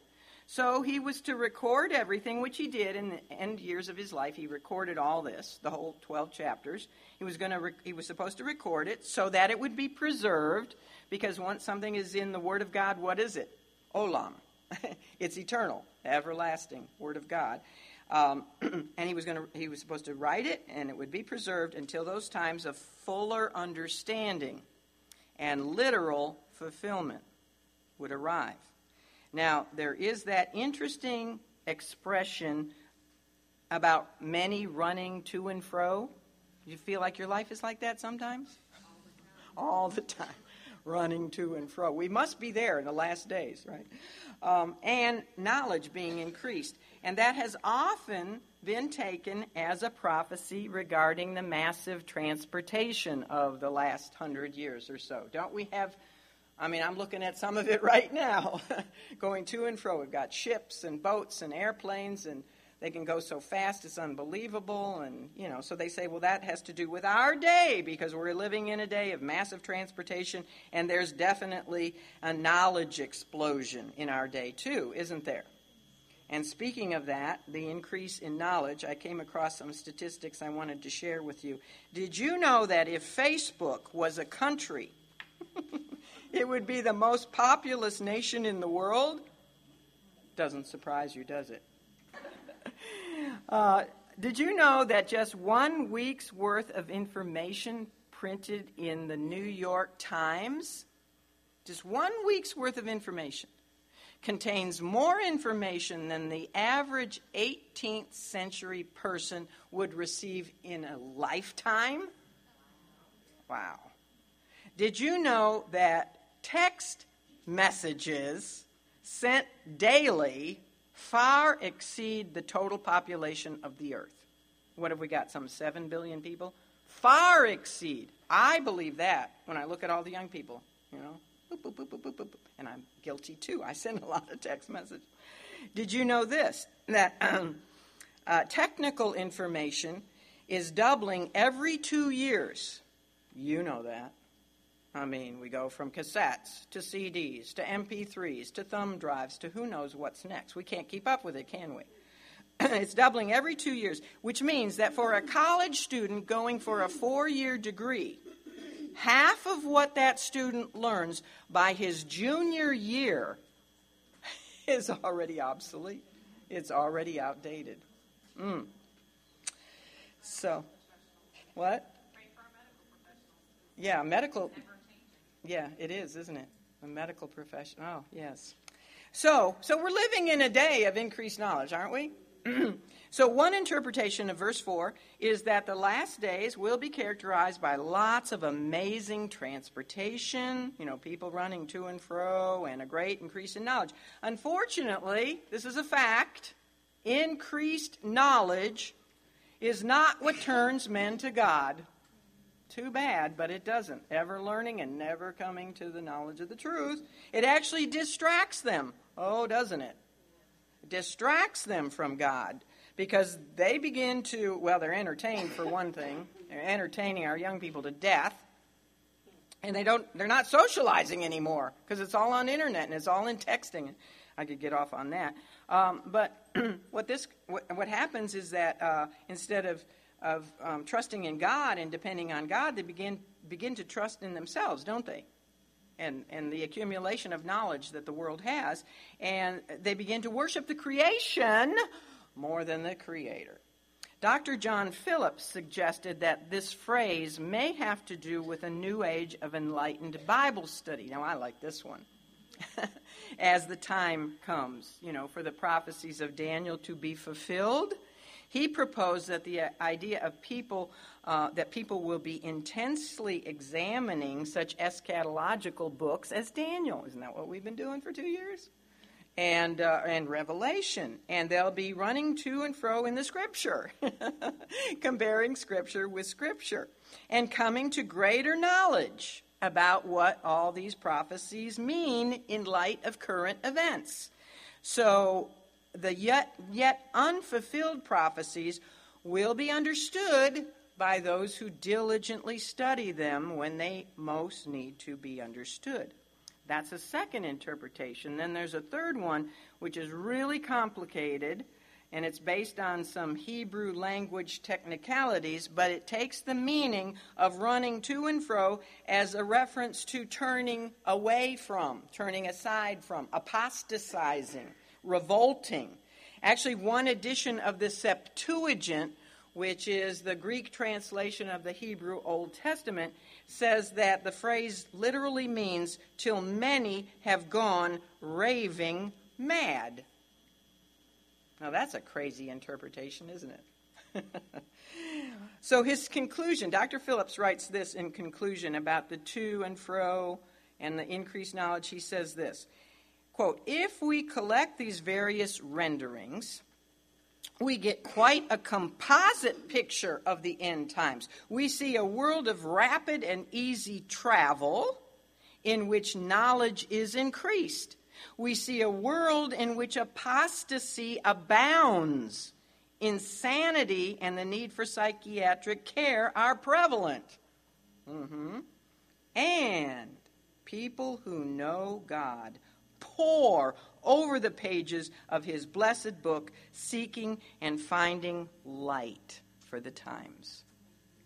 So he was to record everything, which he did in the end years of his life. He recorded all this, the whole 12 chapters. He was going to he was supposed to record it so that it would be preserved because once something is in the word of God, what is it? Olam. [laughs] it's eternal, everlasting word of God. Um, [clears throat] and he was going to he was supposed to write it and it would be preserved until those times of fuller understanding and literal fulfillment would arrive. Now, there is that interesting expression about many running to and fro. You feel like your life is like that sometimes? All the time. Running to and fro. We must be there in the last days, right? Um, and knowledge being increased. And that has often been taken as a prophecy regarding the massive transportation of the last hundred years or so. Don't we have? I mean, I'm looking at some of it [laughs] right now, [laughs] going to and fro. We've got ships and boats and airplanes, and they can go so fast it's unbelievable. And, you know, so they say, well, that has to do with our day because we're living in a day of massive transportation, and there's definitely a knowledge explosion in our day, too, isn't there? And speaking of that, the increase in knowledge, I came across some statistics I wanted to share with you. Did you know that if Facebook was a country, [laughs] it would be the most populous nation in the world? Doesn't surprise you, does it? [laughs] uh, did you know that just one week's worth of information printed in the New York Times, just one week's worth of information, contains more information than the average 18th century person would receive in a lifetime? Wow. Did you know that text messages sent daily far exceed the total population of the earth? What have we got? Some 7 billion people? Far exceed. I believe that when I look at all the young people, you know. Boop, boop, boop, and I'm guilty too. I send a lot of text messages. Did you know this? That um, uh, technical information is doubling every two years. You know that. I mean, we go from cassettes to CDs to MP3s to thumb drives to who knows what's next. We can't keep up with it, can we? [clears throat] it's doubling every two years, which means that for a college student going for a four year degree, half of what that student learns by his junior year [laughs] is already obsolete. It's already outdated. Mm. So, what? Yeah, medical. Yeah, it is, isn't it? A medical profession. Oh, yes. So, so we're living in a day of increased knowledge, aren't we? [clears throat] so, one interpretation of verse 4 is that the last days will be characterized by lots of amazing transportation, you know, people running to and fro, and a great increase in knowledge. Unfortunately, this is a fact increased knowledge is not what turns men to God. Too bad, but it doesn't. Ever learning and never coming to the knowledge of the truth. It actually distracts them. Oh, doesn't it? it distracts them from God because they begin to, well, they're entertained for one thing. They're entertaining our young people to death. And they don't they're not socializing anymore because it's all on internet and it's all in texting. I could get off on that. Um, but [clears throat] what this what, what, happens is that uh, instead of of um, trusting in God and depending on God, they begin begin to trust in themselves, don't they? And and the accumulation of knowledge that the world has, and they begin to worship the creation more than the Creator. Dr. John Phillips suggested that this phrase may have to do with a new age of enlightened Bible study. Now, I like this one. [laughs] as the time comes, you know, for the prophecies of Daniel to be fulfilled. He proposed that the idea of people, uh, that people will be intensely examining such eschatological books as Daniel. Isn't that what we've been doing for two years? And, uh, and Revelation. And they'll be running to and fro in the Scripture, [laughs] comparing Scripture with Scripture, and coming to greater knowledge about what all these prophecies mean in light of current events. So the yet, yet unfulfilled prophecies will be understood by those who diligently study them when they most need to be understood. That's a second interpretation. Then there's a third one, which is really complicated and it's based on some Hebrew language technicalities, but it takes the meaning of running to and fro as a reference to turning away from, turning aside from, apostatizing, revolting. Actually, one edition of the Septuagint, which is the Greek translation of the Hebrew Old Testament, says that the phrase literally means, till many have gone raving mad. Now, that's a crazy interpretation, isn't it? [laughs] so, his conclusion Dr. Phillips writes this in conclusion about the to and fro and the increased knowledge. He says this quote, If we collect these various renderings, we get quite a composite picture of the end times. We see a world of rapid and easy travel in which knowledge is increased we see a world in which apostasy abounds. Insanity and the need for psychiatric care are prevalent. Mm-hmm. And people who know God pore over the pages of his blessed book, seeking and finding light for the times.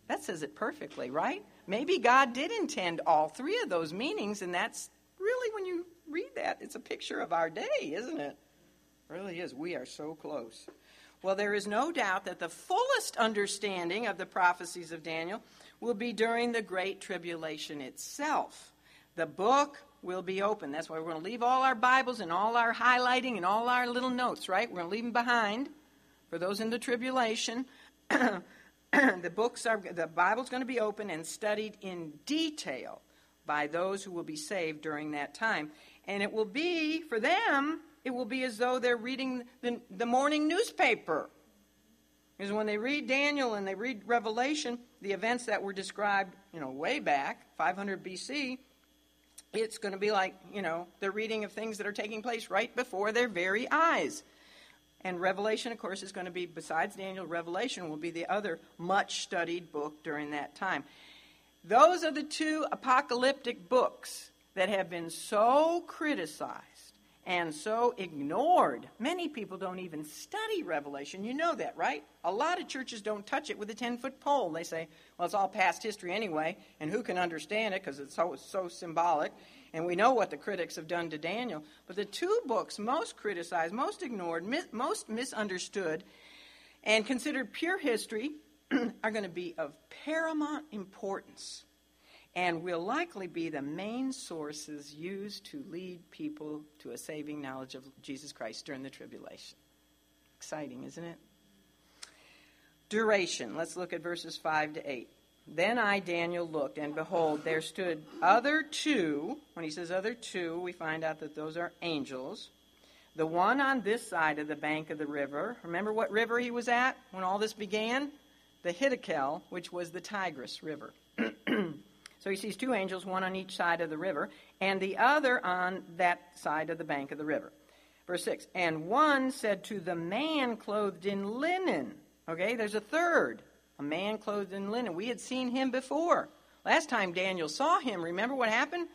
That says it perfectly, right? Maybe God did intend all three of those meanings, and that's really when you read that, it's a picture of our day, isn't it? it really is. We are so close. Well, there is no doubt that the fullest understanding of the prophecies of Daniel will be during the Great Tribulation itself. The book will be open. That's why we're going to leave all our Bibles and all our highlighting and all our little notes, right? We're going to leave them behind for those in the tribulation. [clears throat] the books are the Bible's going to be open and studied in detail by those who will be saved during that time. And it will be, for them, it will be as though they're reading the, the morning newspaper. Because when they read Daniel and they read Revelation, the events that were described, you know, way back, 500 BC, it's going to be like, you know, they're reading of things that are taking place right before their very eyes. And Revelation, of course, is going to be, besides Daniel, Revelation will be the other much studied book during that time. Those are the two apocalyptic books that have been so criticized and so ignored. Many people don't even study Revelation. You know that, right? A lot of churches don't touch it with a 10 foot pole. They say, well, it's all past history anyway, and who can understand it because it's so, so symbolic. And we know what the critics have done to Daniel. But the two books most criticized, most ignored, most misunderstood, and considered pure history [clears throat] are going to be of paramount importance and will likely be the main sources used to lead people to a saving knowledge of Jesus Christ during the tribulation. Exciting, isn't it? Duration. Let's look at verses 5 to 8. Then I, Daniel, looked, and behold, there stood other two. When he says other two, we find out that those are angels. The one on this side of the bank of the river. Remember what river he was at when all this began? The Hiddekel, which was the Tigris River. So he sees two angels, one on each side of the river, and the other on that side of the bank of the river. Verse 6 And one said to the man clothed in linen, okay, there's a third, a man clothed in linen. We had seen him before. Last time Daniel saw him, remember what happened?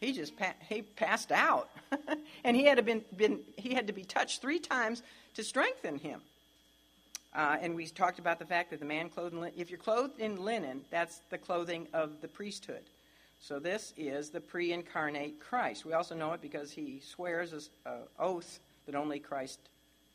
He just pa- he passed out, [laughs] and he had been, been he had to be touched three times to strengthen him. Uh, and we talked about the fact that the man clothed in linen, if you're clothed in linen, that's the clothing of the priesthood. So this is the pre incarnate Christ. We also know it because he swears an oath that only Christ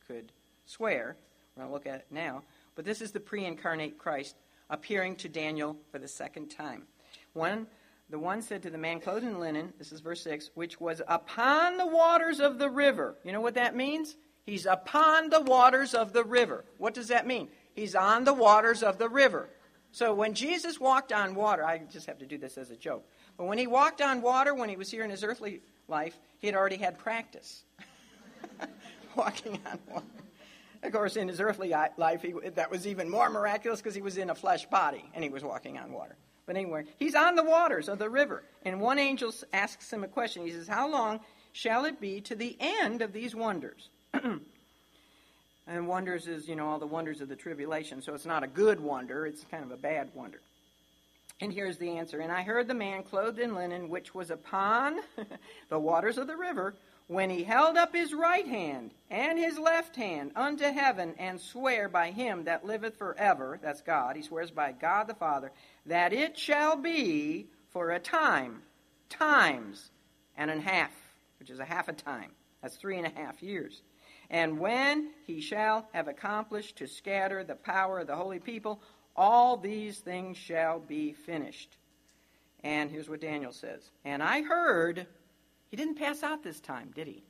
could swear. We're going to look at it now. But this is the pre incarnate Christ appearing to Daniel for the second time. One, the one said to the man clothed in linen, this is verse 6, which was upon the waters of the river. You know what that means? He's upon the waters of the river. What does that mean? He's on the waters of the river. So when Jesus walked on water, I just have to do this as a joke, but when he walked on water when he was here in his earthly life, he had already had practice [laughs] walking on water. Of course, in his earthly life, he, that was even more miraculous because he was in a flesh body and he was walking on water. But anyway, he's on the waters of the river. And one angel asks him a question. He says, How long shall it be to the end of these wonders? [clears throat] and wonders is, you know, all the wonders of the tribulation. So it's not a good wonder, it's kind of a bad wonder. And here's the answer. And I heard the man clothed in linen, which was upon [laughs] the waters of the river, when he held up his right hand and his left hand unto heaven, and swear by him that liveth forever, that's God, he swears by God the Father, that it shall be for a time, times and a half, which is a half a time. That's three and a half years. And when he shall have accomplished to scatter the power of the holy people, all these things shall be finished. And here's what Daniel says And I heard, he didn't pass out this time, did he?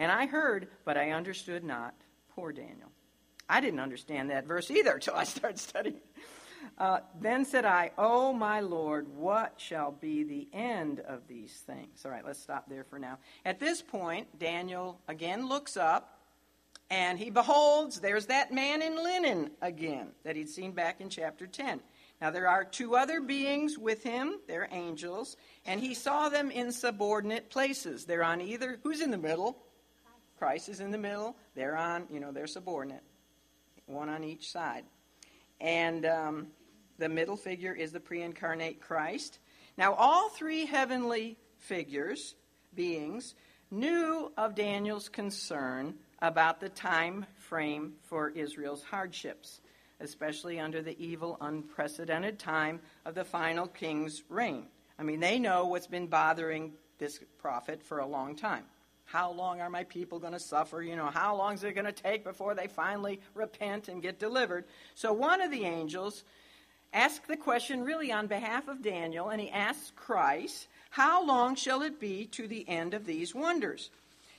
And I heard, but I understood not. Poor Daniel. I didn't understand that verse either until I started studying. Uh, then said I, O my Lord, what shall be the end of these things? All right, let's stop there for now. At this point, Daniel again looks up and he beholds, there's that man in linen again that he'd seen back in chapter 10. Now, there are two other beings with him. They're angels. And he saw them in subordinate places. They're on either, who's in the middle? Christ is in the middle. They're on, you know, they're subordinate. One on each side. And um, the middle figure is the pre incarnate Christ. Now, all three heavenly figures, beings, knew of Daniel's concern about the time frame for Israel's hardships, especially under the evil, unprecedented time of the final king's reign. I mean, they know what's been bothering this prophet for a long time. How long are my people going to suffer? You know, how long is it going to take before they finally repent and get delivered? So one of the angels asked the question really on behalf of Daniel, and he asks Christ, How long shall it be to the end of these wonders?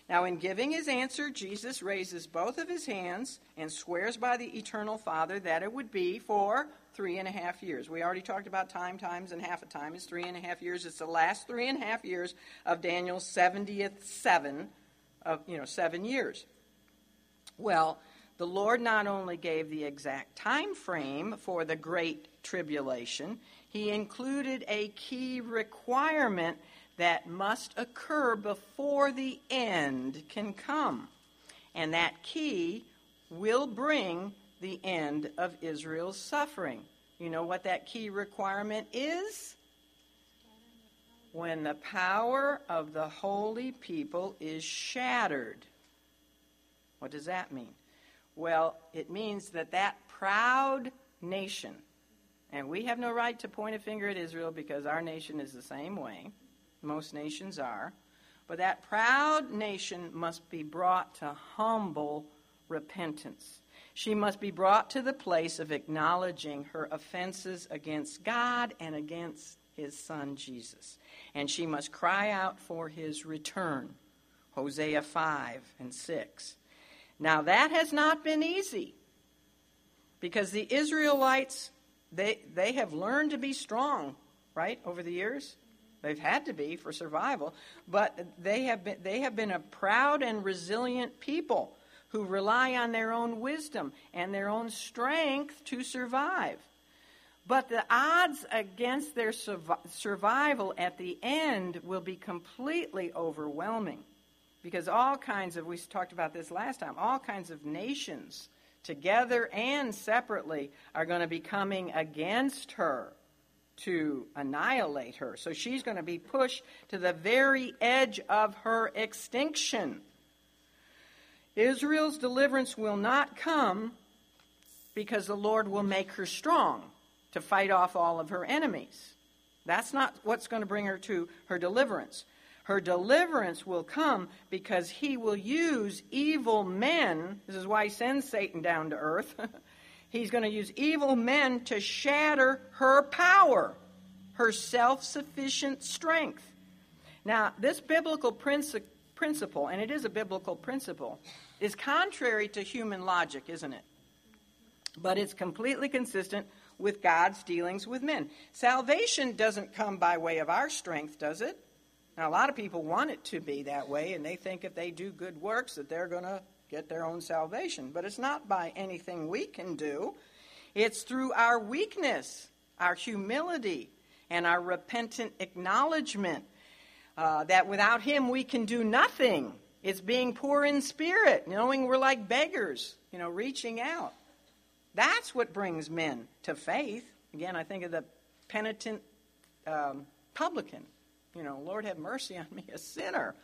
Now, in giving his answer, Jesus raises both of his hands and swears by the eternal Father that it would be for three and a half years. We already talked about time, times, and half a time is three and a half years. It's the last three and a half years of Daniel's 70th seven of, you know, seven years. Well, the Lord not only gave the exact time frame for the great tribulation, he included a key requirement that must occur before the end can come. And that key will bring the end of Israel's suffering. You know what that key requirement is? when the power of the holy people is shattered. What does that mean? Well, it means that that proud nation, and we have no right to point a finger at Israel because our nation is the same way, most nations are, but that proud nation must be brought to humble repentance. She must be brought to the place of acknowledging her offenses against God and against his son Jesus. And she must cry out for his return. Hosea 5 and 6. Now, that has not been easy because the Israelites, they, they have learned to be strong, right, over the years. They've had to be for survival, but they have been, they have been a proud and resilient people who rely on their own wisdom and their own strength to survive. But the odds against their survival at the end will be completely overwhelming. Because all kinds of, we talked about this last time, all kinds of nations, together and separately, are going to be coming against her to annihilate her. So she's going to be pushed to the very edge of her extinction. Israel's deliverance will not come because the Lord will make her strong to fight off all of her enemies. That's not what's going to bring her to her deliverance. Her deliverance will come because he will use evil men. This is why he sends Satan down to earth. [laughs] He's going to use evil men to shatter her power, her self sufficient strength. Now, this biblical principle principle, and it is a biblical principle, is contrary to human logic, isn't it? But it's completely consistent with God's dealings with men. Salvation doesn't come by way of our strength, does it? Now, a lot of people want it to be that way, and they think if they do good works that they're going to get their own salvation. But it's not by anything we can do, it's through our weakness, our humility, and our repentant acknowledgement uh, that without Him we can do nothing. It's being poor in spirit, knowing we're like beggars, you know, reaching out. That's what brings men to faith. Again, I think of the penitent um, publican. You know, Lord have mercy on me, [laughs] a sinner.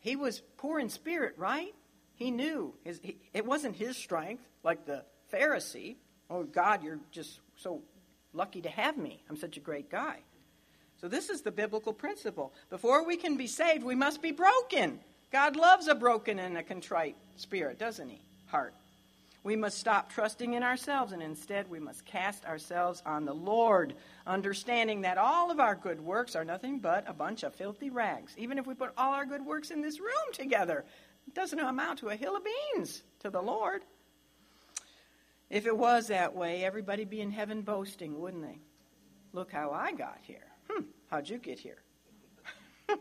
He was poor in spirit, right? He knew his, he, it wasn't his strength, like the Pharisee. Oh, God, you're just so lucky to have me. I'm such a great guy. So, this is the biblical principle. Before we can be saved, we must be broken. God loves a broken and a contrite spirit, doesn't He? Heart. We must stop trusting in ourselves and instead we must cast ourselves on the Lord, understanding that all of our good works are nothing but a bunch of filthy rags. Even if we put all our good works in this room together, it doesn't amount to a hill of beans to the Lord. If it was that way, everybody'd be in heaven boasting, wouldn't they? Look how I got here. Hmm, how'd you get here? [laughs]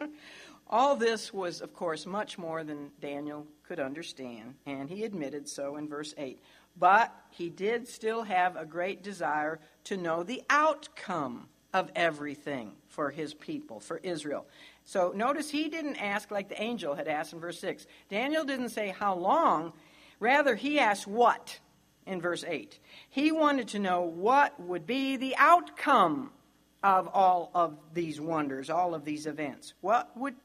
All this was, of course, much more than Daniel could understand, and he admitted so in verse 8. But he did still have a great desire to know the outcome of everything for his people, for Israel. So notice he didn't ask like the angel had asked in verse 6. Daniel didn't say how long, rather, he asked what in verse 8. He wanted to know what would be the outcome of all of these wonders, all of these events. What would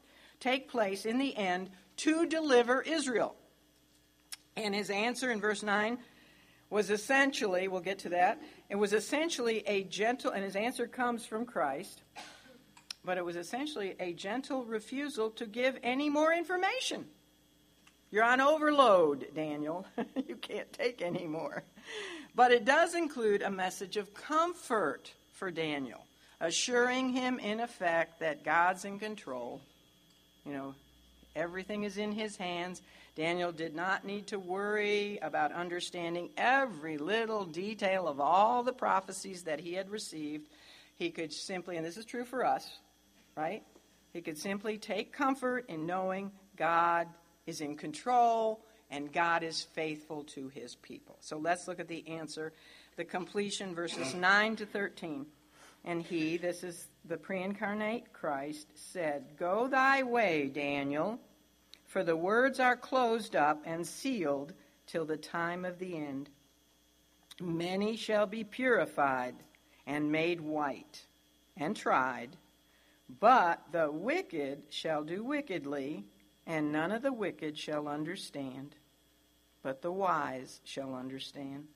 take place in the end to deliver Israel? And his answer in verse 9 was essentially, we'll get to that, it was essentially a gentle, and his answer comes from Christ, but it was essentially a gentle refusal to give any more information. You're on overload, Daniel. [laughs] you can't take any more. But it does include a message of comfort for Daniel assuring him, in effect, that God's in control. You know, everything is in his hands. Daniel did not need to worry about understanding every little detail of all the prophecies that he had received. He could simply, and this is true for us, right? He could simply take comfort in knowing God is in control and God is faithful to his people. So let's look at the answer, the completion, verses 9 to 13. And he, this is the pre incarnate Christ, said, Go thy way, Daniel, for the words are closed up and sealed till the time of the end. Many shall be purified and made white and tried, But the wicked shall do wickedly, and none of the wicked shall understand, but the wise shall understand.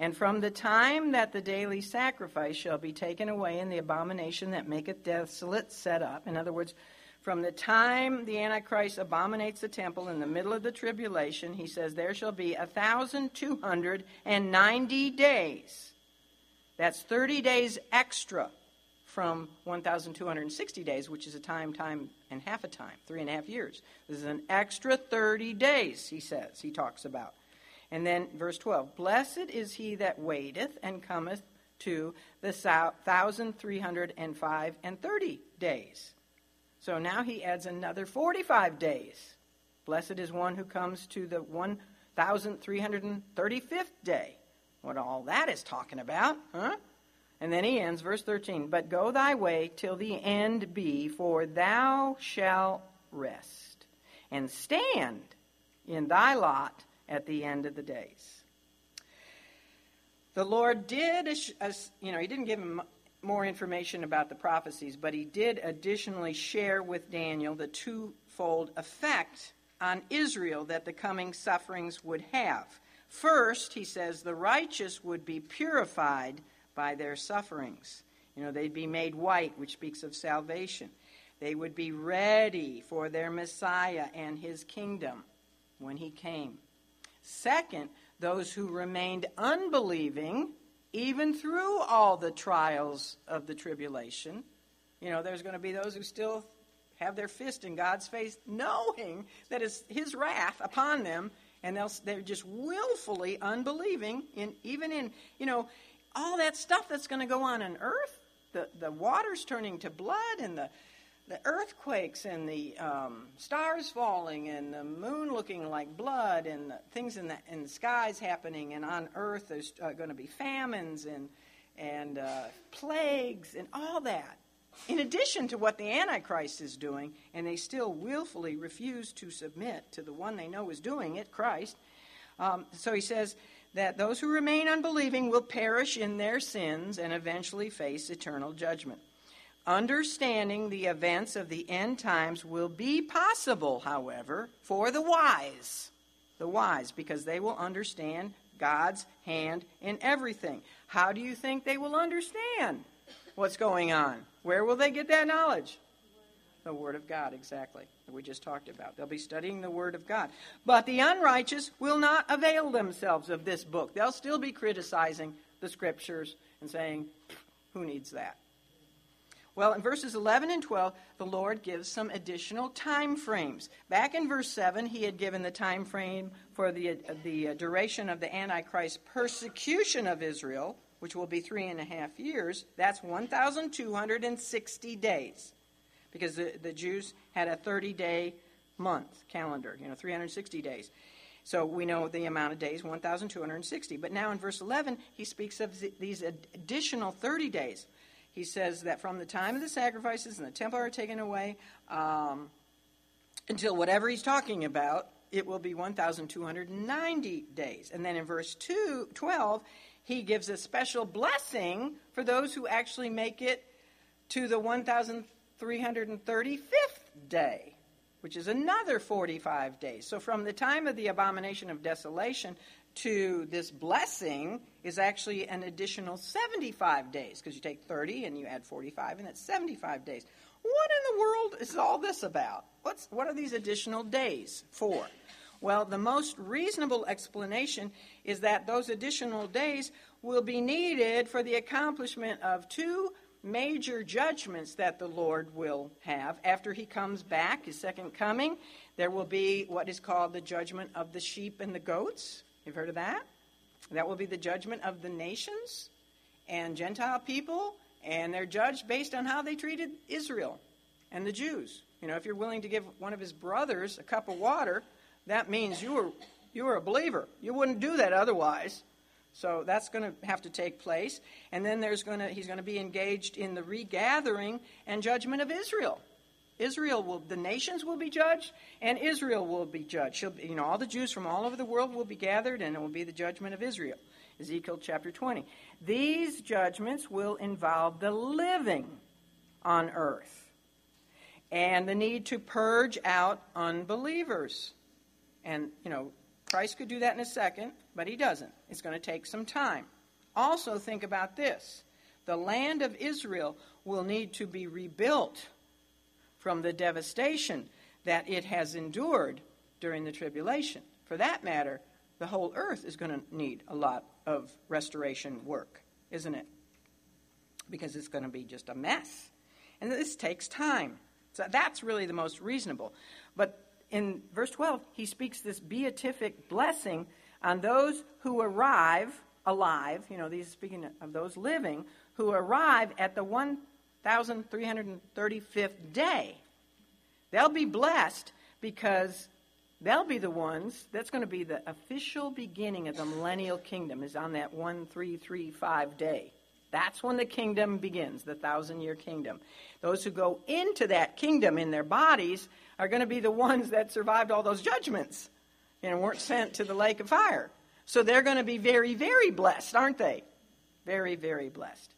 And from the time that the daily sacrifice shall be taken away, and the abomination that maketh desolate set up, in other words, from the time the Antichrist abominates the temple in the middle of the tribulation, he says there shall be a thousand two hundred and ninety days. That's thirty days extra from 1,260 days, which is a time, time, and half a time, three and a half years. This is an extra 30 days, he says, he talks about. And then verse 12 Blessed is he that waiteth and cometh to the 1,305 and 30 days. So now he adds another 45 days. Blessed is one who comes to the 1,335th day. What all that is talking about, huh? And then he ends, verse 13 But go thy way till the end be, for thou shalt rest, and stand in thy lot at the end of the days. The Lord did, you know, he didn't give him more information about the prophecies, but he did additionally share with Daniel the twofold effect on Israel that the coming sufferings would have. First, he says, the righteous would be purified by their sufferings. You know, they'd be made white, which speaks of salvation. They would be ready for their Messiah and his kingdom when he came. Second, those who remained unbelieving, even through all the trials of the tribulation, you know, there's going to be those who still have their fist in God's face, knowing that it's His wrath upon them, and they're just willfully unbelieving, in, even in, you know, all that stuff that's going to go on on earth, the, the water's turning to blood and the, the earthquakes and the um, stars falling and the moon looking like blood and things in the, in the skies happening and on earth there's uh, going to be famines and, and uh, plagues and all that. In addition to what the Antichrist is doing, and they still willfully refuse to submit to the one they know is doing it, Christ. Um, so he says, that those who remain unbelieving will perish in their sins and eventually face eternal judgment. Understanding the events of the end times will be possible, however, for the wise. The wise, because they will understand God's hand in everything. How do you think they will understand what's going on? Where will they get that knowledge? The Word of God, exactly, that we just talked about. They'll be studying the Word of God. But the unrighteous will not avail themselves of this book. They'll still be criticizing the Scriptures and saying, who needs that? Well, in verses 11 and 12, the Lord gives some additional time frames. Back in verse 7, he had given the time frame for the, the duration of the Antichrist persecution of Israel, which will be three and a half years. That's 1,260 days because the, the Jews had a 30 day month calendar, you know, 360 days. So we know the amount of days, 1,260. But now in verse 11, he speaks of these additional 30 days. He says that from the time of the sacrifices and the temple are taken away um, until whatever he's talking about, it will be 1,290 days. And then in verse 2, 12, he gives a special blessing for those who actually make it to the 1,335th day, which is another 45 days. So from the time of the abomination of desolation to this blessing is actually an additional 75 days because you take 30 and you add 45 and that's 75 days. What in the world is all this about? What's, what are these additional days for? Well, the most reasonable explanation is that those additional days will be needed for the accomplishment of two major judgments that the Lord will have after he comes back, his second coming. There will be what is called the judgment of the sheep and the goats. You've heard of that? That will be the judgment of the nations and Gentile people, and they're judged based on how they treated Israel and the Jews. You know, if you're willing to give one of his brothers a cup of water, that means you were you were a believer. You wouldn't do that otherwise. So that's going to have to take place. And then there's going to, he's going to be engaged in the regathering and judgment of Israel. Israel will, the nations will be judged, and Israel will be judged. She'll, you know, all the Jews from all over the world will be gathered, and it will be the judgment of Israel. Ezekiel chapter 20. These judgments will involve the living, on earth, and the need to purge out unbelievers. And, you know, Christ could do that in a second, but he doesn't. It's going to take some time. Also, think about this the land of Israel will need to be rebuilt from the devastation that it has endured during the tribulation. For that matter, the whole earth is going to need a lot of restoration work, isn't it? Because it's going to be just a mess. And this takes time. So that's really the most reasonable. But in verse 12, he speaks this beatific blessing on those who arrive alive, you know, these speaking of those living, who arrive at the 1335th day. They'll be blessed because they'll be the ones, that's going to be the official beginning of the millennial kingdom, is on that 1335 day. That's when the kingdom begins, the thousand year kingdom. Those who go into that kingdom in their bodies are going to be the ones that survived all those judgments and weren't sent to the lake of fire. So they're going to be very, very blessed, aren't they? Very, very blessed.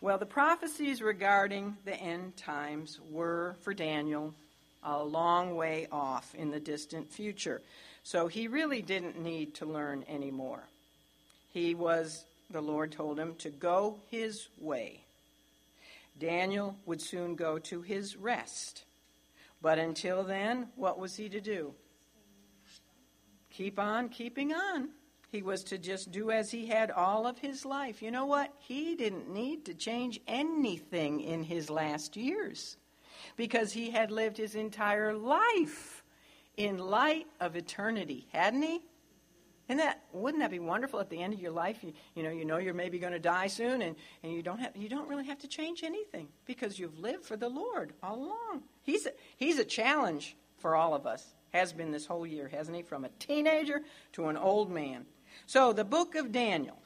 Well, the prophecies regarding the end times were for Daniel a long way off in the distant future. So he really didn't need to learn anymore. He was, the Lord told him, to go his way. Daniel would soon go to his rest. But until then, what was he to do? Keep on keeping on. He was to just do as he had all of his life. You know what? He didn't need to change anything in his last years because he had lived his entire life in light of eternity, hadn't he? And that wouldn't that be wonderful at the end of your life? You, you know, you know you're maybe going to die soon, and, and you don't have you don't really have to change anything because you've lived for the Lord all along. He's a, he's a challenge for all of us. Has been this whole year, hasn't he? From a teenager to an old man. So the book of Daniel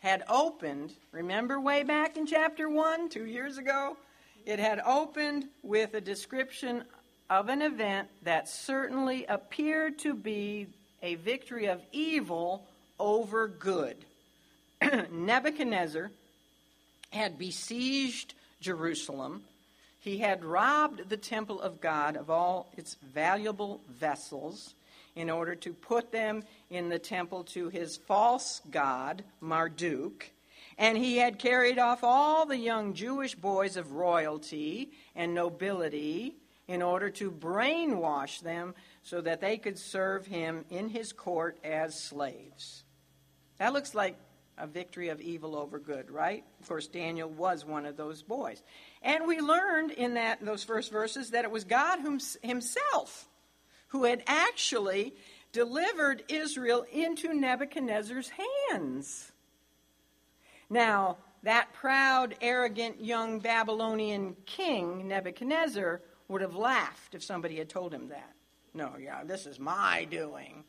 had opened. Remember way back in chapter one, two years ago, it had opened with a description of an event that certainly appeared to be a victory of evil over good. [clears throat] Nebuchadnezzar had besieged Jerusalem. He had robbed the temple of God of all its valuable vessels in order to put them in the temple to his false god, Marduk. And he had carried off all the young Jewish boys of royalty and nobility in order to brainwash them so that they could serve him in his court as slaves. That looks like a victory of evil over good, right? Of course, Daniel was one of those boys. And we learned in that those first verses that it was God whom, himself who had actually delivered Israel into Nebuchadnezzar's hands. Now, that proud, arrogant young Babylonian king, Nebuchadnezzar, would have laughed if somebody had told him that. No, yeah, this is my doing.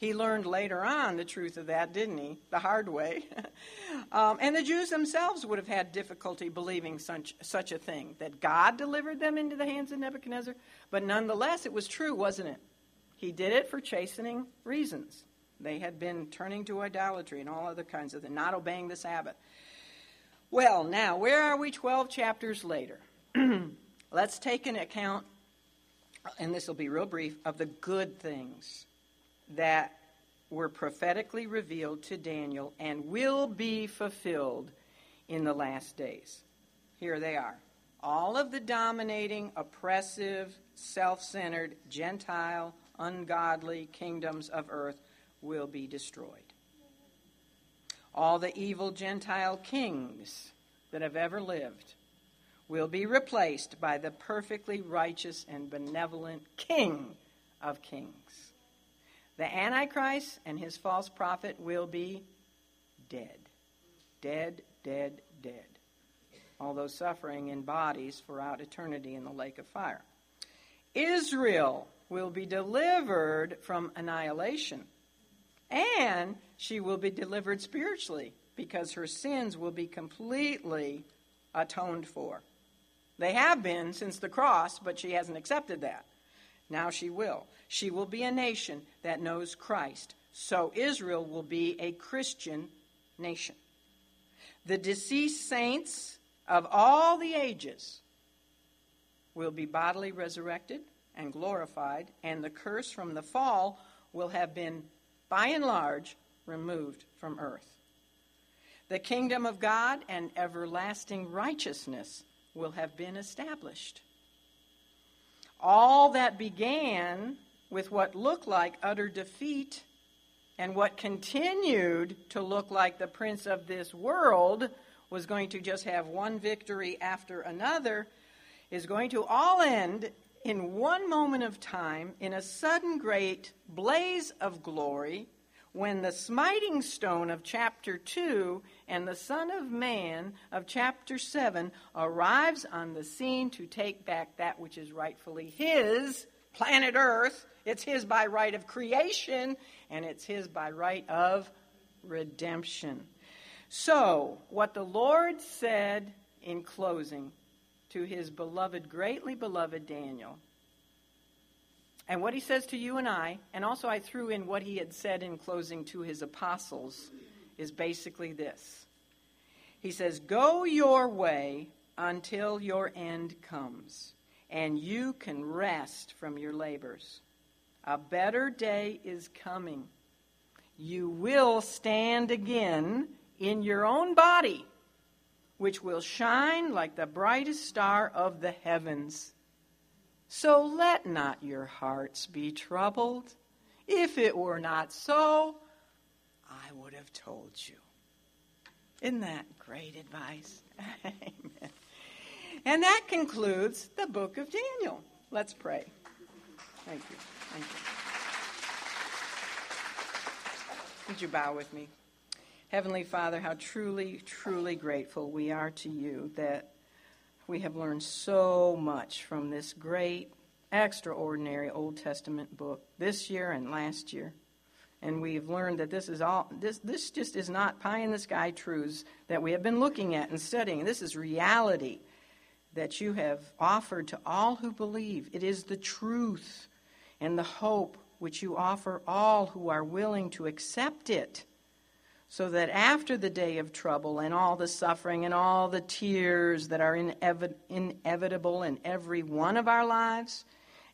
He learned later on the truth of that, didn't he? The hard way. [laughs] um, and the Jews themselves would have had difficulty believing such, such a thing, that God delivered them into the hands of Nebuchadnezzar. But nonetheless, it was true, wasn't it? He did it for chastening reasons. They had been turning to idolatry and all other kinds of things, not obeying the Sabbath. Well, now, where are we 12 chapters later? [clears throat] Let's take an account, and this will be real brief, of the good things that were prophetically revealed to Daniel and will be fulfilled in the last days. Here they are. All of the dominating, oppressive, self centered, Gentile, ungodly kingdoms of earth will be destroyed. All the evil Gentile kings that have ever lived will be replaced by the perfectly righteous and benevolent King of kings. The Antichrist and his false prophet will be dead. Dead, dead, dead. Although suffering in bodies throughout eternity in the lake of fire. Israel will be delivered from annihilation and she will be delivered spiritually because her sins will be completely atoned for. They have been since the cross, but she hasn't accepted that. Now she will. She will be a nation that knows Christ. So Israel will be a Christian nation. The deceased saints of all the ages will be bodily resurrected and glorified, and the curse from the fall will have been, by and large, removed from earth. The kingdom of God and everlasting righteousness will have been established. All that began with what looked like utter defeat and what continued to look like the prince of this world was going to just have one victory after another is going to all end in one moment of time in a sudden great blaze of glory when the smiting stone of chapter 2 and the Son of Man of chapter 7 arrives on the scene to take back that which is rightfully his, planet Earth. It's his by right of creation, and it's his by right of redemption. So, what the Lord said in closing to his beloved, greatly beloved Daniel and what he says to you and I, and also I threw in what he had said in closing to his apostles, is basically this. He says, Go your way until your end comes, and you can rest from your labors. A better day is coming. You will stand again in your own body, which will shine like the brightest star of the heavens so let not your hearts be troubled. If it were not so, I would have told you. Isn't that great advice? [laughs] Amen. And that concludes the book of Daniel. Let's pray. Thank you. Thank you. Would you bow with me? Heavenly Father, how truly, truly grateful we are to you that we have learned so much from this great, extraordinary Old Testament book this year and last year. And we've learned that this is all this this just is not pie in the sky truths that we have been looking at and studying. This is reality that you have offered to all who believe. It is the truth and the hope which you offer all who are willing to accept it so that after the day of trouble and all the suffering and all the tears that are inevitable in every one of our lives,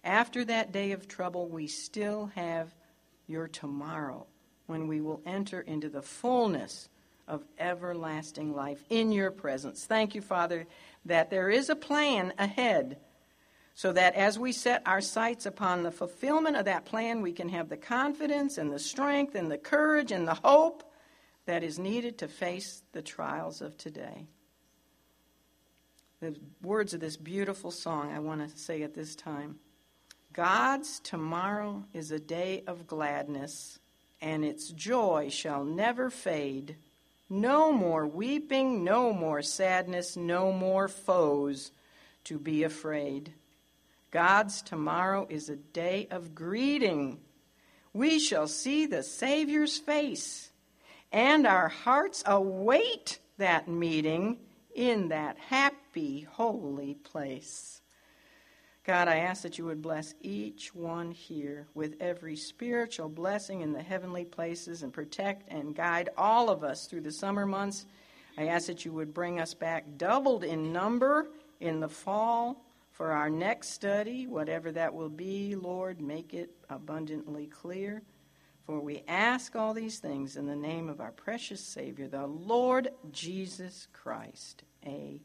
after that day of trouble, we still have your tomorrow when we will enter into the fullness of everlasting life in your presence. Thank you, Father, that there is a plan ahead so that as we set our sights upon the fulfillment of that plan, we can have the confidence and the strength and the courage and the hope that is needed to face the trials of today. The words of this beautiful song I want to say at this time God's tomorrow is a day of gladness, and its joy shall never fade. No more weeping, no more sadness, no more foes to be afraid. God's tomorrow is a day of greeting. We shall see the Savior's face and our hearts await that meeting in that happy, holy place. God, I ask that you would bless each one here with every spiritual blessing in the heavenly places and protect and guide all of us through the summer months. I ask that you would bring us back doubled in number in the fall for our next study, whatever that will be. Lord, make it abundantly clear. For we ask all these things in the name of our precious Savior, the Lord Jesus Christ. Amen.